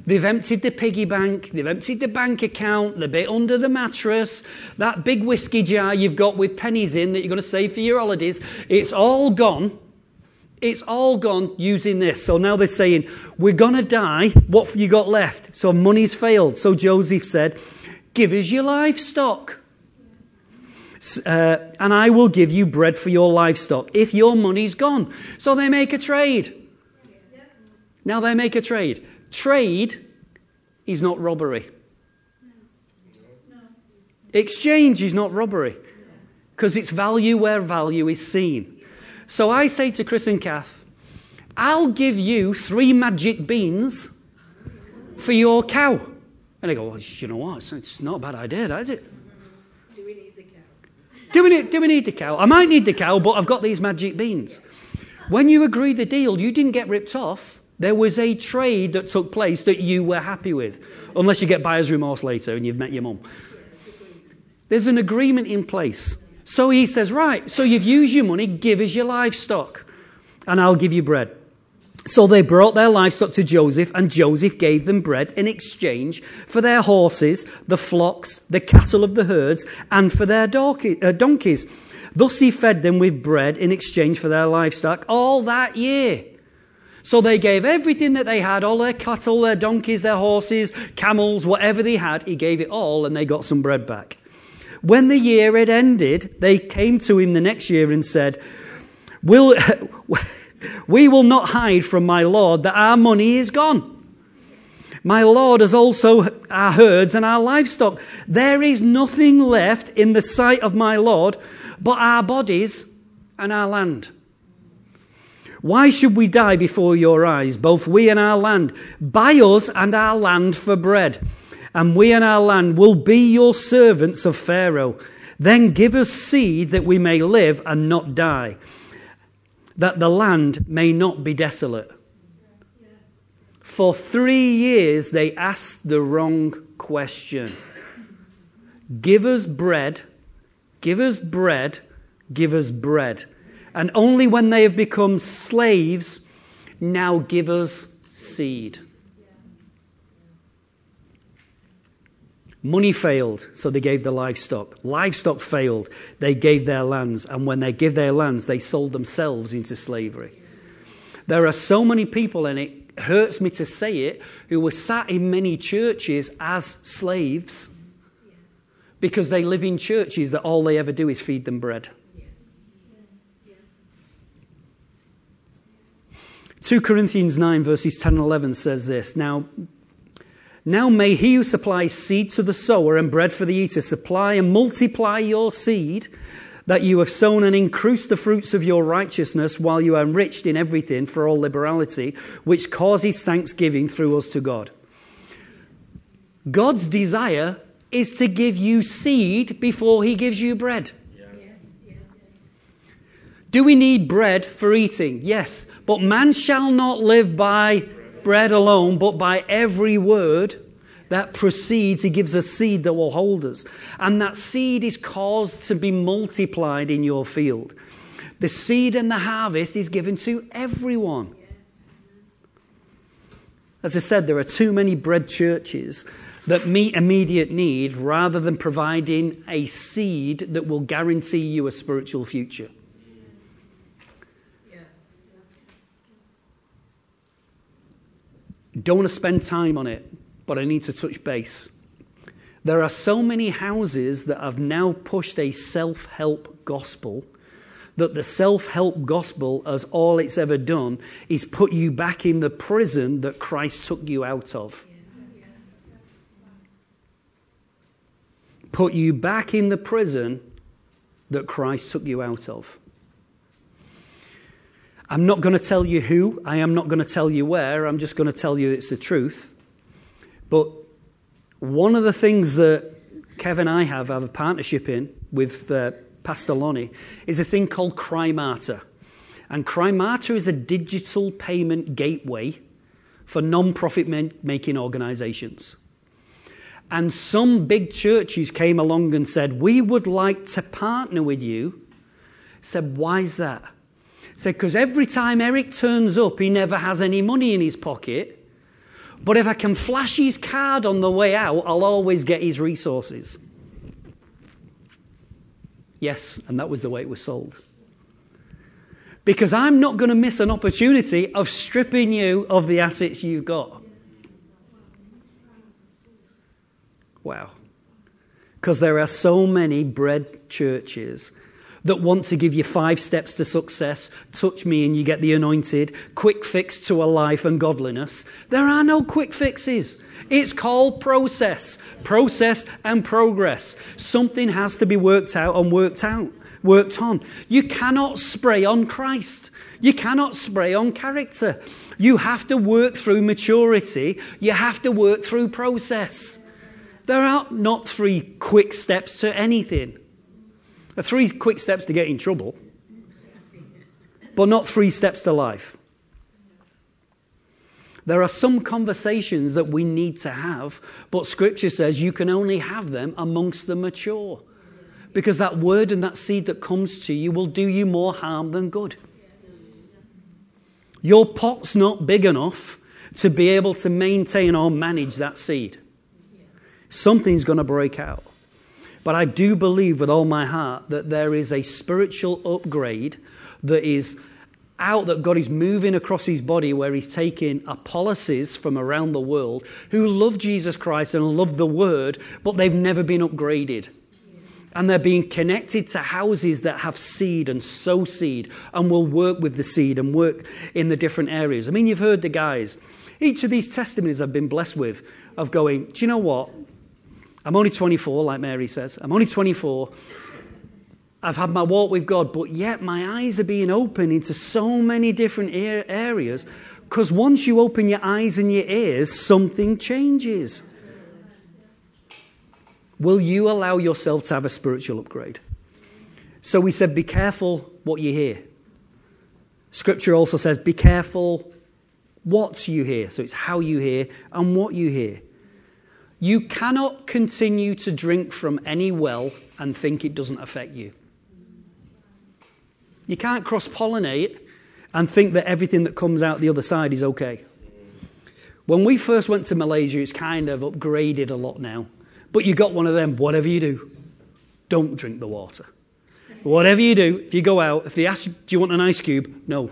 They've emptied the piggy bank, they've emptied the bank account, the bit under the mattress, that big whiskey jar you've got with pennies in that you're going to save for your holidays. It's all gone. It's all gone using this. So now they're saying, We're going to die. What have you got left? So money's failed. So Joseph said, Give us your livestock. Uh, and I will give you bread for your livestock if your money's gone. So they make a trade. Now they make a trade. Trade is not robbery. Exchange is not robbery because it's value where value is seen. So I say to Chris and Kath, I'll give you three magic beans for your cow. And they go, well, you know what? It's not a bad idea, is it? Do we need the cow? Do we, need, do we need the cow? I might need the cow, but I've got these magic beans. When you agreed the deal, you didn't get ripped off. There was a trade that took place that you were happy with, unless you get buyer's remorse later and you've met your mum. There's an agreement in place. So he says, Right, so you've used your money, give us your livestock, and I'll give you bread. So they brought their livestock to Joseph, and Joseph gave them bread in exchange for their horses, the flocks, the cattle of the herds, and for their uh, donkeys. Thus he fed them with bread in exchange for their livestock all that year. So they gave everything that they had, all their cattle, their donkeys, their horses, camels, whatever they had, he gave it all, and they got some bread back. When the year had ended, they came to him the next year and said, will, (laughs) We will not hide from my Lord that our money is gone. My Lord has also our herds and our livestock. There is nothing left in the sight of my Lord but our bodies and our land. Why should we die before your eyes, both we and our land? Buy us and our land for bread, and we and our land will be your servants of Pharaoh. Then give us seed that we may live and not die, that the land may not be desolate. For three years they asked the wrong question. Give us bread, give us bread, give us bread. And only when they have become slaves, now give us seed. Money failed, so they gave the livestock. Livestock failed, they gave their lands. And when they give their lands, they sold themselves into slavery. There are so many people, and it hurts me to say it, who were sat in many churches as slaves because they live in churches that all they ever do is feed them bread. 2 Corinthians 9, verses 10 and 11 says this Now, now may he who supplies seed to the sower and bread for the eater supply and multiply your seed, that you have sown and increase the fruits of your righteousness while you are enriched in everything for all liberality, which causes thanksgiving through us to God. God's desire is to give you seed before he gives you bread. Do we need bread for eating? Yes. But man shall not live by bread alone, but by every word that proceeds. He gives us seed that will hold us. And that seed is caused to be multiplied in your field. The seed and the harvest is given to everyone. As I said, there are too many bread churches that meet immediate need rather than providing a seed that will guarantee you a spiritual future. Don't want to spend time on it, but I need to touch base. There are so many houses that have now pushed a self help gospel that the self help gospel, as all it's ever done, is put you back in the prison that Christ took you out of. Put you back in the prison that Christ took you out of. I'm not going to tell you who, I am not going to tell you where, I'm just going to tell you it's the truth. But one of the things that Kevin and I have, have a partnership in with uh, Pastor Lonnie is a thing called Crimata. And Crimata is a digital payment gateway for non profit making organizations. And some big churches came along and said, We would like to partner with you. said, Why is that? Said, because every time Eric turns up, he never has any money in his pocket. But if I can flash his card on the way out, I'll always get his resources. Yes, and that was the way it was sold. Because I'm not going to miss an opportunity of stripping you of the assets you've got. Wow. Because there are so many bread churches that want to give you five steps to success, touch me and you get the anointed, quick fix to a life and godliness. There are no quick fixes. It's called process, process and progress. Something has to be worked out and worked out, worked on. You cannot spray on Christ. You cannot spray on character. You have to work through maturity. You have to work through process. There are not three quick steps to anything. Three quick steps to get in trouble, but not three steps to life. There are some conversations that we need to have, but Scripture says you can only have them amongst the mature. Because that word and that seed that comes to you will do you more harm than good. Your pot's not big enough to be able to maintain or manage that seed. Something's going to break out. But I do believe with all my heart that there is a spiritual upgrade that is out that God is moving across his body where he's taking Apollos from around the world who love Jesus Christ and love the word, but they've never been upgraded. And they're being connected to houses that have seed and sow seed and will work with the seed and work in the different areas. I mean, you've heard the guys. Each of these testimonies I've been blessed with of going, do you know what? I'm only 24, like Mary says. I'm only 24. I've had my walk with God, but yet my eyes are being opened into so many different areas because once you open your eyes and your ears, something changes. Will you allow yourself to have a spiritual upgrade? So we said, be careful what you hear. Scripture also says, be careful what you hear. So it's how you hear and what you hear. You cannot continue to drink from any well and think it doesn't affect you. You can't cross pollinate and think that everything that comes out the other side is okay. When we first went to Malaysia, it's kind of upgraded a lot now. But you got one of them, whatever you do, don't drink the water. Whatever you do, if you go out, if they ask, do you want an ice cube? No.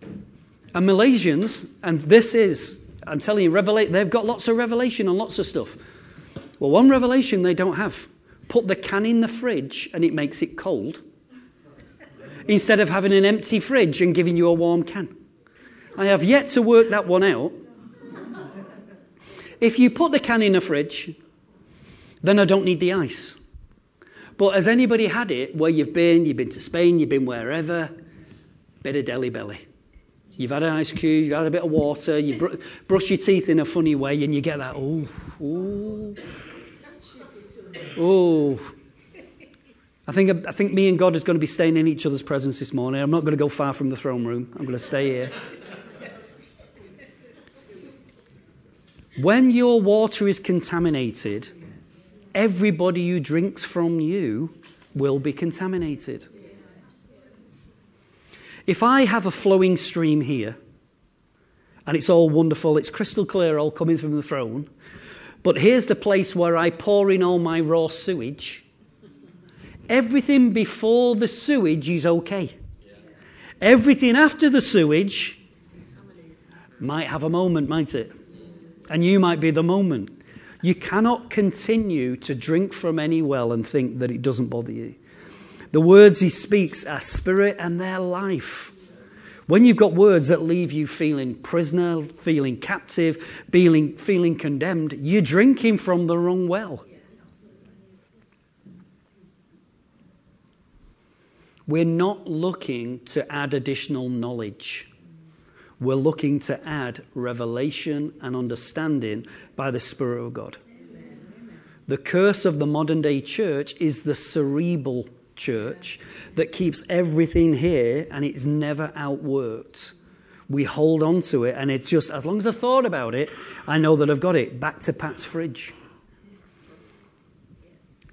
And Malaysians, and this is I'm telling you, revelate, they've got lots of revelation on lots of stuff. Well, one revelation they don't have put the can in the fridge and it makes it cold instead of having an empty fridge and giving you a warm can. I have yet to work that one out. If you put the can in the fridge, then I don't need the ice. But has anybody had it where you've been, you've been to Spain, you've been wherever? Bit of Delhi belly. You've had an ice cube, you've had a bit of water, you br- brush your teeth in a funny way, and you get that, oh, oh, oh. I think, I think me and God is going to be staying in each other's presence this morning. I'm not going to go far from the throne room, I'm going to stay here. When your water is contaminated, everybody who drinks from you will be contaminated. If I have a flowing stream here, and it's all wonderful, it's crystal clear, all coming from the throne, but here's the place where I pour in all my raw sewage, everything before the sewage is okay. Everything after the sewage might have a moment, might it? And you might be the moment. You cannot continue to drink from any well and think that it doesn't bother you. The words he speaks are spirit and their life. When you've got words that leave you feeling prisoner, feeling captive, feeling, feeling condemned, you're drinking from the wrong well. We're not looking to add additional knowledge. We're looking to add revelation and understanding by the Spirit of God. The curse of the modern day church is the cerebral church that keeps everything here and it's never outworked. We hold on to it, and it's just as long as I've thought about it, I know that I've got it. Back to Pat's fridge.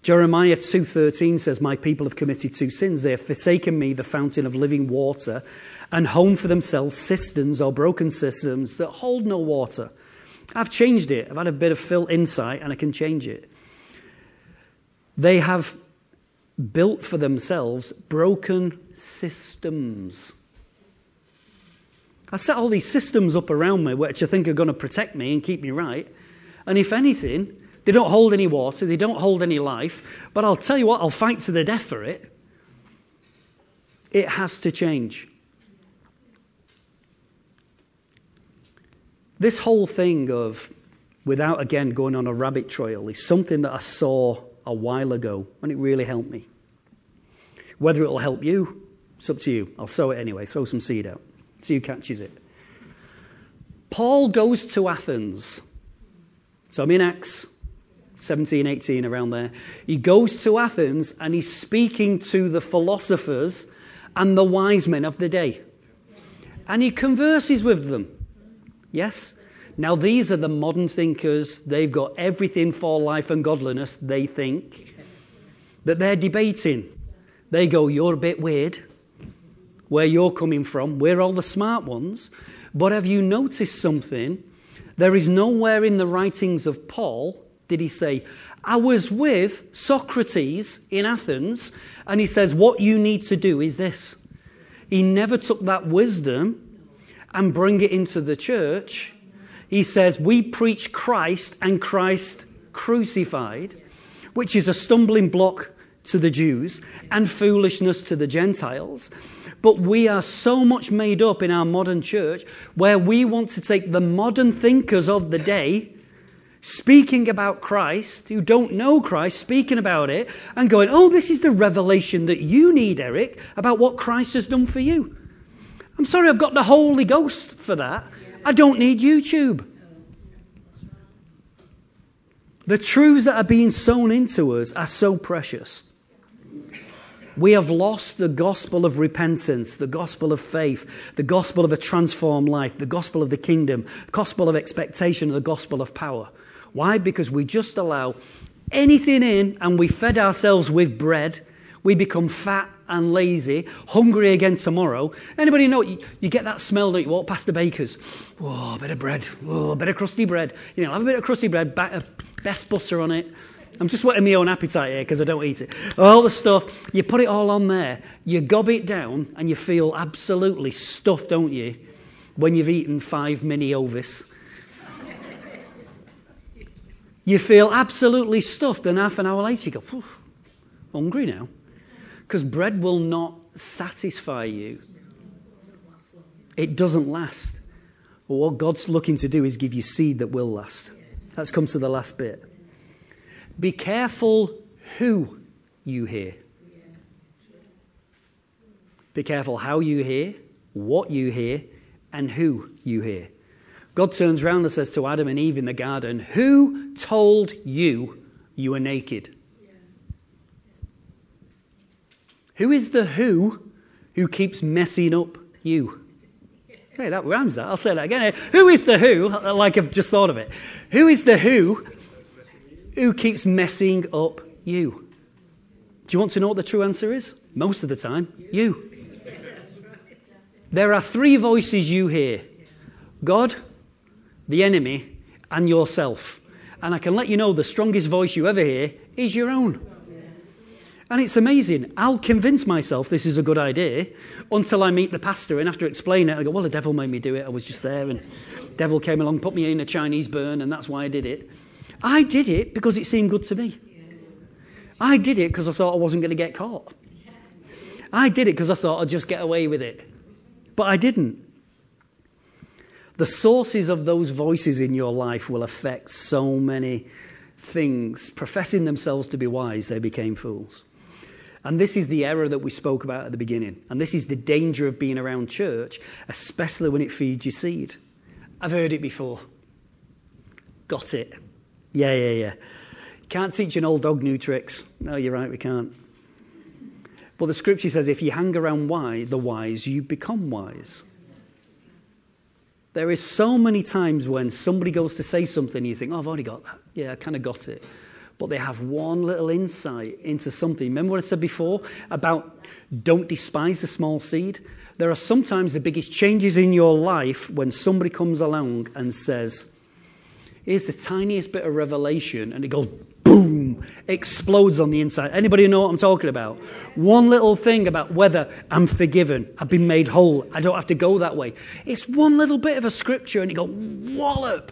Jeremiah 2:13 says, "My people have committed two sins. They have forsaken me, the fountain of living water, and honed for themselves cisterns or broken cisterns that hold no water." I've changed it. I've had a bit of Phil insight, and I can change it. They have built for themselves broken systems. I set all these systems up around me, which I think are going to protect me and keep me right. And if anything, they don't hold any water, they don't hold any life. But I'll tell you what, I'll fight to the death for it. It has to change. This whole thing of, without again going on a rabbit trail, is something that I saw a while ago, and it really helped me. Whether it'll help you, it's up to you. I'll sow it anyway, throw some seed out. See who catches it. Paul goes to Athens. So I'm in Acts 17, 18, around there. He goes to Athens and he's speaking to the philosophers and the wise men of the day. And he converses with them. Yes? Now, these are the modern thinkers. They've got everything for life and godliness, they think, that they're debating. They go, You're a bit weird where you're coming from. We're all the smart ones. But have you noticed something? There is nowhere in the writings of Paul did he say, I was with Socrates in Athens, and he says, What you need to do is this. He never took that wisdom and bring it into the church. He says, We preach Christ and Christ crucified, which is a stumbling block to the Jews and foolishness to the Gentiles. But we are so much made up in our modern church where we want to take the modern thinkers of the day speaking about Christ, who don't know Christ, speaking about it, and going, Oh, this is the revelation that you need, Eric, about what Christ has done for you. I'm sorry, I've got the Holy Ghost for that. I don't need YouTube. The truths that are being sown into us are so precious. We have lost the gospel of repentance, the gospel of faith, the gospel of a transformed life, the gospel of the kingdom, gospel of expectation, the gospel of power. Why? Because we just allow anything in and we fed ourselves with bread. We become fat and lazy, hungry again tomorrow. Anybody know you, you get that smell that you walk past the baker's? Oh, a bit of bread. Oh, a bit of crusty bread. You know, have a bit of crusty bread, uh, best butter on it. I'm just whetting my own appetite here because I don't eat it. All the stuff, you put it all on there, you gob it down, and you feel absolutely stuffed, don't you, when you've eaten five mini Hovis. You feel absolutely stuffed, and half an hour later you go, hungry now. Because bread will not satisfy you, it doesn't last. But what God's looking to do is give you seed that will last. That's come to the last bit. Be careful who you hear. Be careful how you hear, what you hear, and who you hear. God turns around and says to Adam and Eve in the garden, Who told you you were naked? Who is the who who keeps messing up you? Hey, that rhymes that. I'll say that again. Who is the who? Like I've just thought of it. Who is the who who keeps messing up you? Do you want to know what the true answer is? Most of the time, you. There are three voices you hear God, the enemy, and yourself. And I can let you know the strongest voice you ever hear is your own. And it's amazing. I'll convince myself this is a good idea until I meet the pastor. And after explaining it, I go, well, the devil made me do it. I was just there. And devil came along, put me in a Chinese burn, and that's why I did it. I did it because it seemed good to me. I did it because I thought I wasn't going to get caught. I did it because I thought I'd just get away with it. But I didn't. The sources of those voices in your life will affect so many things. Professing themselves to be wise, they became fools. And this is the error that we spoke about at the beginning. And this is the danger of being around church, especially when it feeds your seed. I've heard it before. Got it. Yeah, yeah, yeah. Can't teach an old dog new tricks. No, you're right, we can't. But the scripture says if you hang around wise, the wise, you become wise. There is so many times when somebody goes to say something, and you think, oh, I've already got that. Yeah, I kind of got it. But they have one little insight into something. Remember what I said before about don't despise the small seed? There are sometimes the biggest changes in your life when somebody comes along and says, Here's the tiniest bit of revelation, and it goes boom, explodes on the inside. Anybody know what I'm talking about? One little thing about whether I'm forgiven, I've been made whole, I don't have to go that way. It's one little bit of a scripture, and you go, wallop.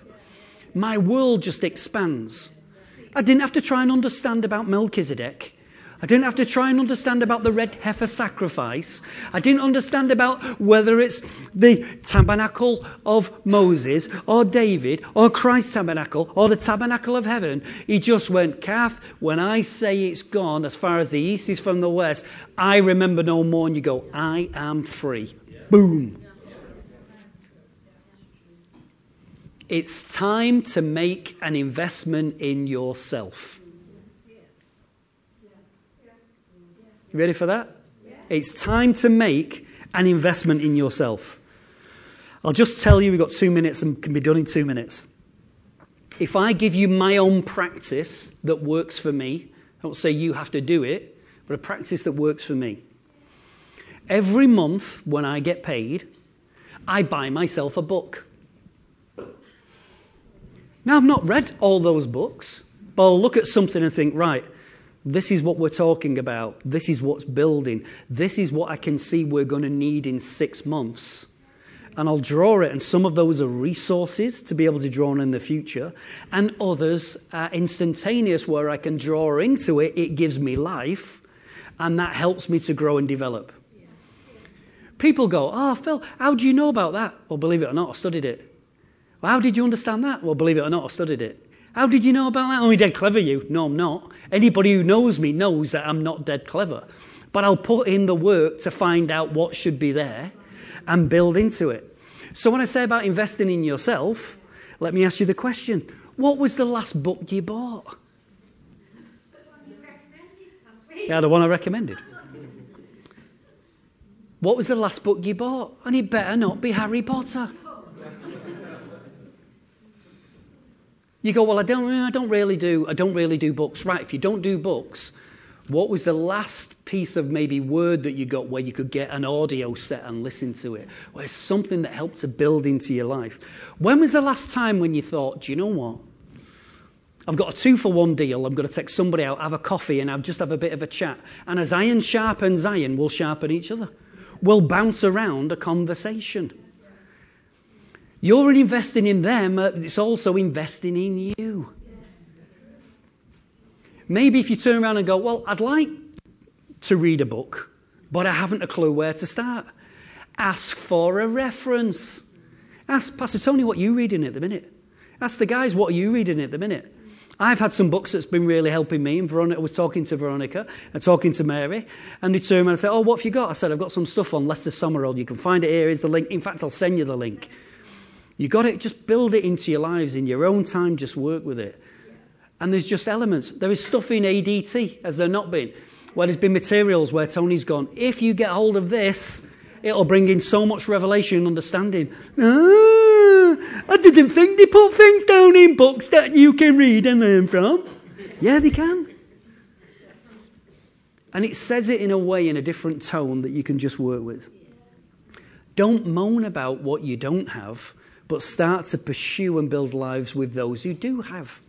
My world just expands. I didn't have to try and understand about Melchizedek. I didn't have to try and understand about the red heifer sacrifice. I didn't understand about whether it's the tabernacle of Moses or David or Christ's tabernacle or the tabernacle of heaven. He just went, Kath, when I say it's gone as far as the east is from the west, I remember no more. And you go, I am free. Boom. It's time to make an investment in yourself. You ready for that? It's time to make an investment in yourself. I'll just tell you, we've got two minutes and can be done in two minutes. If I give you my own practice that works for me, I don't say you have to do it, but a practice that works for me. Every month when I get paid, I buy myself a book. Now, I've not read all those books, but I'll look at something and think, right, this is what we're talking about. This is what's building. This is what I can see we're going to need in six months. And I'll draw it, and some of those are resources to be able to draw on in the future, and others are instantaneous where I can draw into it. It gives me life, and that helps me to grow and develop. People go, Oh, Phil, how do you know about that? Well, believe it or not, I studied it. Well, how did you understand that? Well, believe it or not, I studied it. How did you know about that? Oh, dead clever, you. No, I'm not. Anybody who knows me knows that I'm not dead clever. But I'll put in the work to find out what should be there and build into it. So when I say about investing in yourself, let me ask you the question What was the last book you bought? Yeah, the one I recommended. What was the last book you bought? And it better not be Harry Potter. You go, well, I don't, I don't really do, I don't really do books. Right, if you don't do books, what was the last piece of maybe word that you got where you could get an audio set and listen to it? Where something that helped to build into your life. When was the last time when you thought, do you know what? I've got a two for one deal. I'm going to take somebody out, have a coffee, and I'll just have a bit of a chat. And as iron sharpens iron, we'll sharpen each other. We'll bounce around a conversation. You're investing in them, uh, it's also investing in you. Maybe if you turn around and go, Well, I'd like to read a book, but I haven't a clue where to start. Ask for a reference. Ask Pastor Tony, what you're you reading at the minute? Ask the guys, what are you reading at the minute? I've had some books that's been really helping me, and Veronica was talking to Veronica and talking to Mary, and they turned around and said, Oh, what have you got? I said, I've got some stuff on Lester Sumrall. You can find it here. Here's the link. In fact, I'll send you the link. You got it, just build it into your lives in your own time, just work with it. And there's just elements. There is stuff in ADT, as there not been, where there's been materials where Tony's gone, if you get hold of this, it'll bring in so much revelation and understanding. Ah, I didn't think they put things down in books that you can read and learn from. Yeah, they can. And it says it in a way, in a different tone that you can just work with. Don't moan about what you don't have but start to pursue and build lives with those who do have.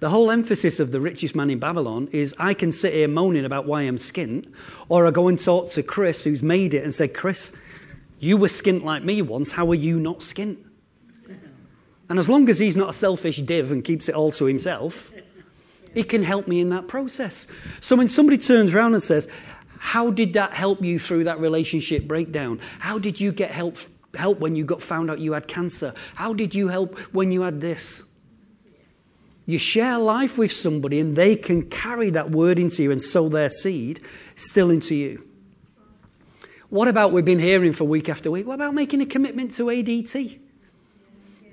The whole emphasis of the richest man in Babylon is I can sit here moaning about why I'm skint, or I go and talk to Chris, who's made it, and say, Chris, you were skint like me once, how are you not skint? And as long as he's not a selfish div and keeps it all to himself, he can help me in that process. So when somebody turns around and says, How did that help you through that relationship breakdown? How did you get help help when you got found out you had cancer? How did you help when you had this? You share life with somebody and they can carry that word into you and sow their seed still into you. What about we've been hearing for week after week? What about making a commitment to ADT?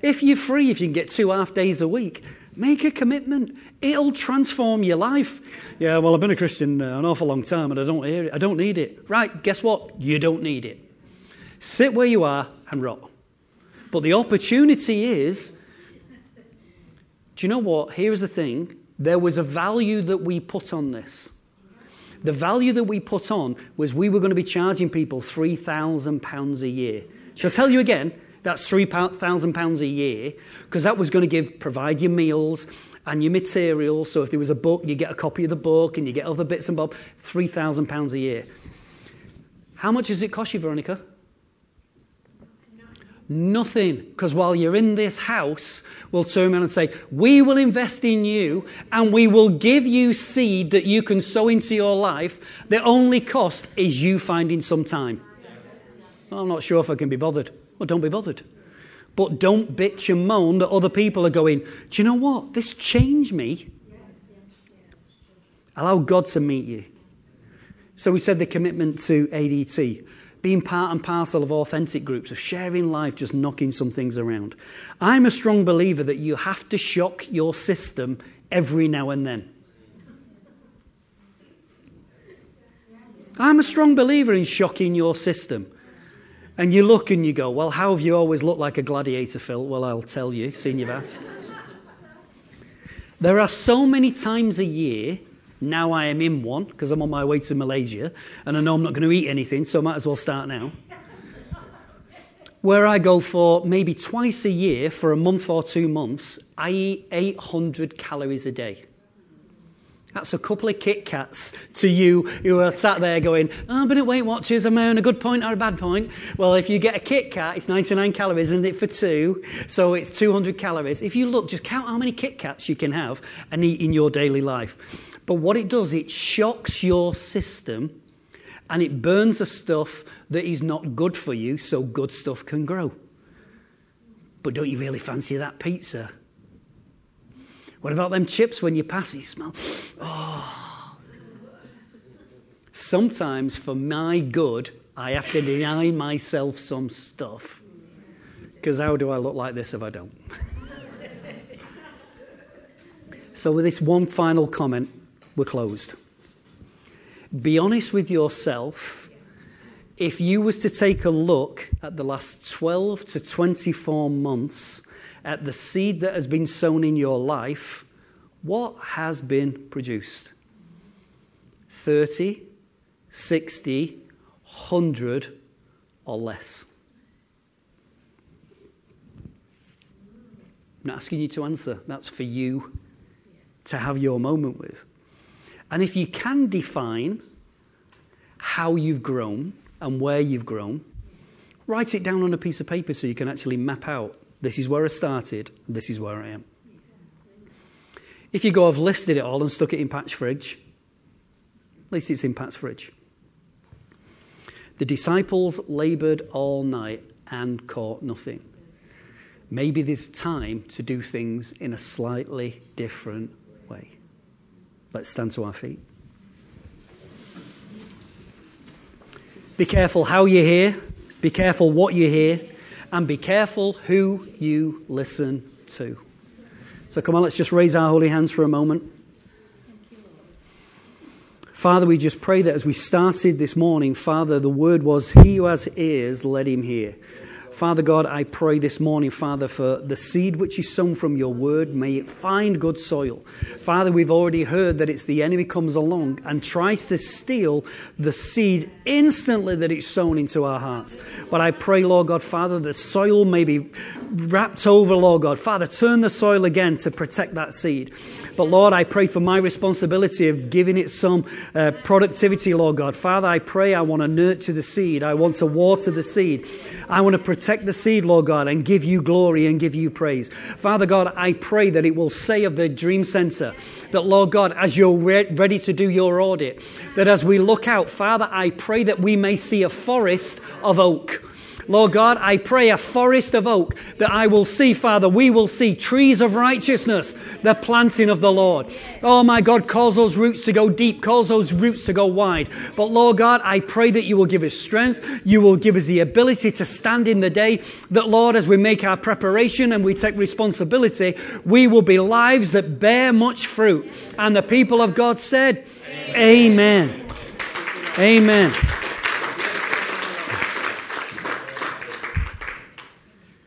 If you're free, if you can get two half days a week, make a commitment. It'll transform your life. Yeah, well, I've been a Christian uh, an awful long time and I don't hear it. I don't need it. Right, guess what? You don't need it. Sit where you are and rot. But the opportunity is do you know what? Here's the thing there was a value that we put on this. The value that we put on was we were going to be charging people £3,000 a year. Shall I tell you again? That's £3,000 a year because that was going to give provide your meals and your materials. So if there was a book, you get a copy of the book and you get other bits and bobs. £3,000 a year. How much does it cost you, Veronica? Nothing. Because while you're in this house, we'll turn around and say, We will invest in you and we will give you seed that you can sow into your life. The only cost is you finding some time. Well, I'm not sure if I can be bothered. Well, don't be bothered. But don't bitch and moan that other people are going, Do you know what? This changed me. Allow God to meet you. So we said the commitment to ADT. Being part and parcel of authentic groups, of sharing life, just knocking some things around. I'm a strong believer that you have to shock your system every now and then. I'm a strong believer in shocking your system. And you look and you go, Well, how have you always looked like a gladiator, Phil? Well, I'll tell you, seeing you've asked. There are so many times a year, now I am in one because I'm on my way to Malaysia and I know I'm not going to eat anything, so I might as well start now. Where I go for maybe twice a year for a month or two months, I eat 800 calories a day. That's a couple of Kit Kats to you who are sat there going, Oh, but at Weight Watchers, am I on a good point or a bad point? Well, if you get a Kit Kat, it's 99 calories, isn't it, for two? So it's 200 calories. If you look, just count how many Kit Kats you can have and eat in your daily life. But what it does, it shocks your system and it burns the stuff that is not good for you so good stuff can grow. But don't you really fancy that pizza? What about them chips when you pass it? You smell. Oh. Sometimes, for my good, I have to deny myself some stuff. Because how do I look like this if I don't? (laughs) so, with this one final comment, we're closed. Be honest with yourself. If you was to take a look at the last 12 to 24 months at the seed that has been sown in your life, what has been produced? 30, 60, 100, or less? I'm not asking you to answer. That's for you to have your moment with. And if you can define how you've grown and where you've grown, write it down on a piece of paper so you can actually map out this is where I started, this is where I am. If you go, I've listed it all and stuck it in Pat's fridge, at least it's in Pat's fridge. The disciples labored all night and caught nothing. Maybe there's time to do things in a slightly different way. Let's stand to our feet. Be careful how you hear, be careful what you hear, and be careful who you listen to. So come on, let's just raise our holy hands for a moment. Father, we just pray that as we started this morning, Father, the word was, He who has ears, let him hear. Father God, I pray this morning, Father, for the seed which is sown from your word, may it find good soil. Father, we've already heard that it's the enemy comes along and tries to steal the seed instantly that it's sown into our hearts. But I pray, Lord God, Father, the soil may be wrapped over, Lord God. Father, turn the soil again to protect that seed. But Lord, I pray for my responsibility of giving it some uh, productivity, Lord God. Father, I pray I want to nurture the seed. I want to water the seed. I want to protect the seed, Lord God, and give you glory and give you praise. Father God, I pray that it will say of the Dream Center that, Lord God, as you're re- ready to do your audit, that as we look out, Father, I pray that we may see a forest of oak. Lord God, I pray a forest of oak that I will see, Father. We will see trees of righteousness, the planting of the Lord. Oh my God, cause those roots to go deep, cause those roots to go wide. But Lord God, I pray that you will give us strength. You will give us the ability to stand in the day. That, Lord, as we make our preparation and we take responsibility, we will be lives that bear much fruit. And the people of God said, Amen. Amen. Amen.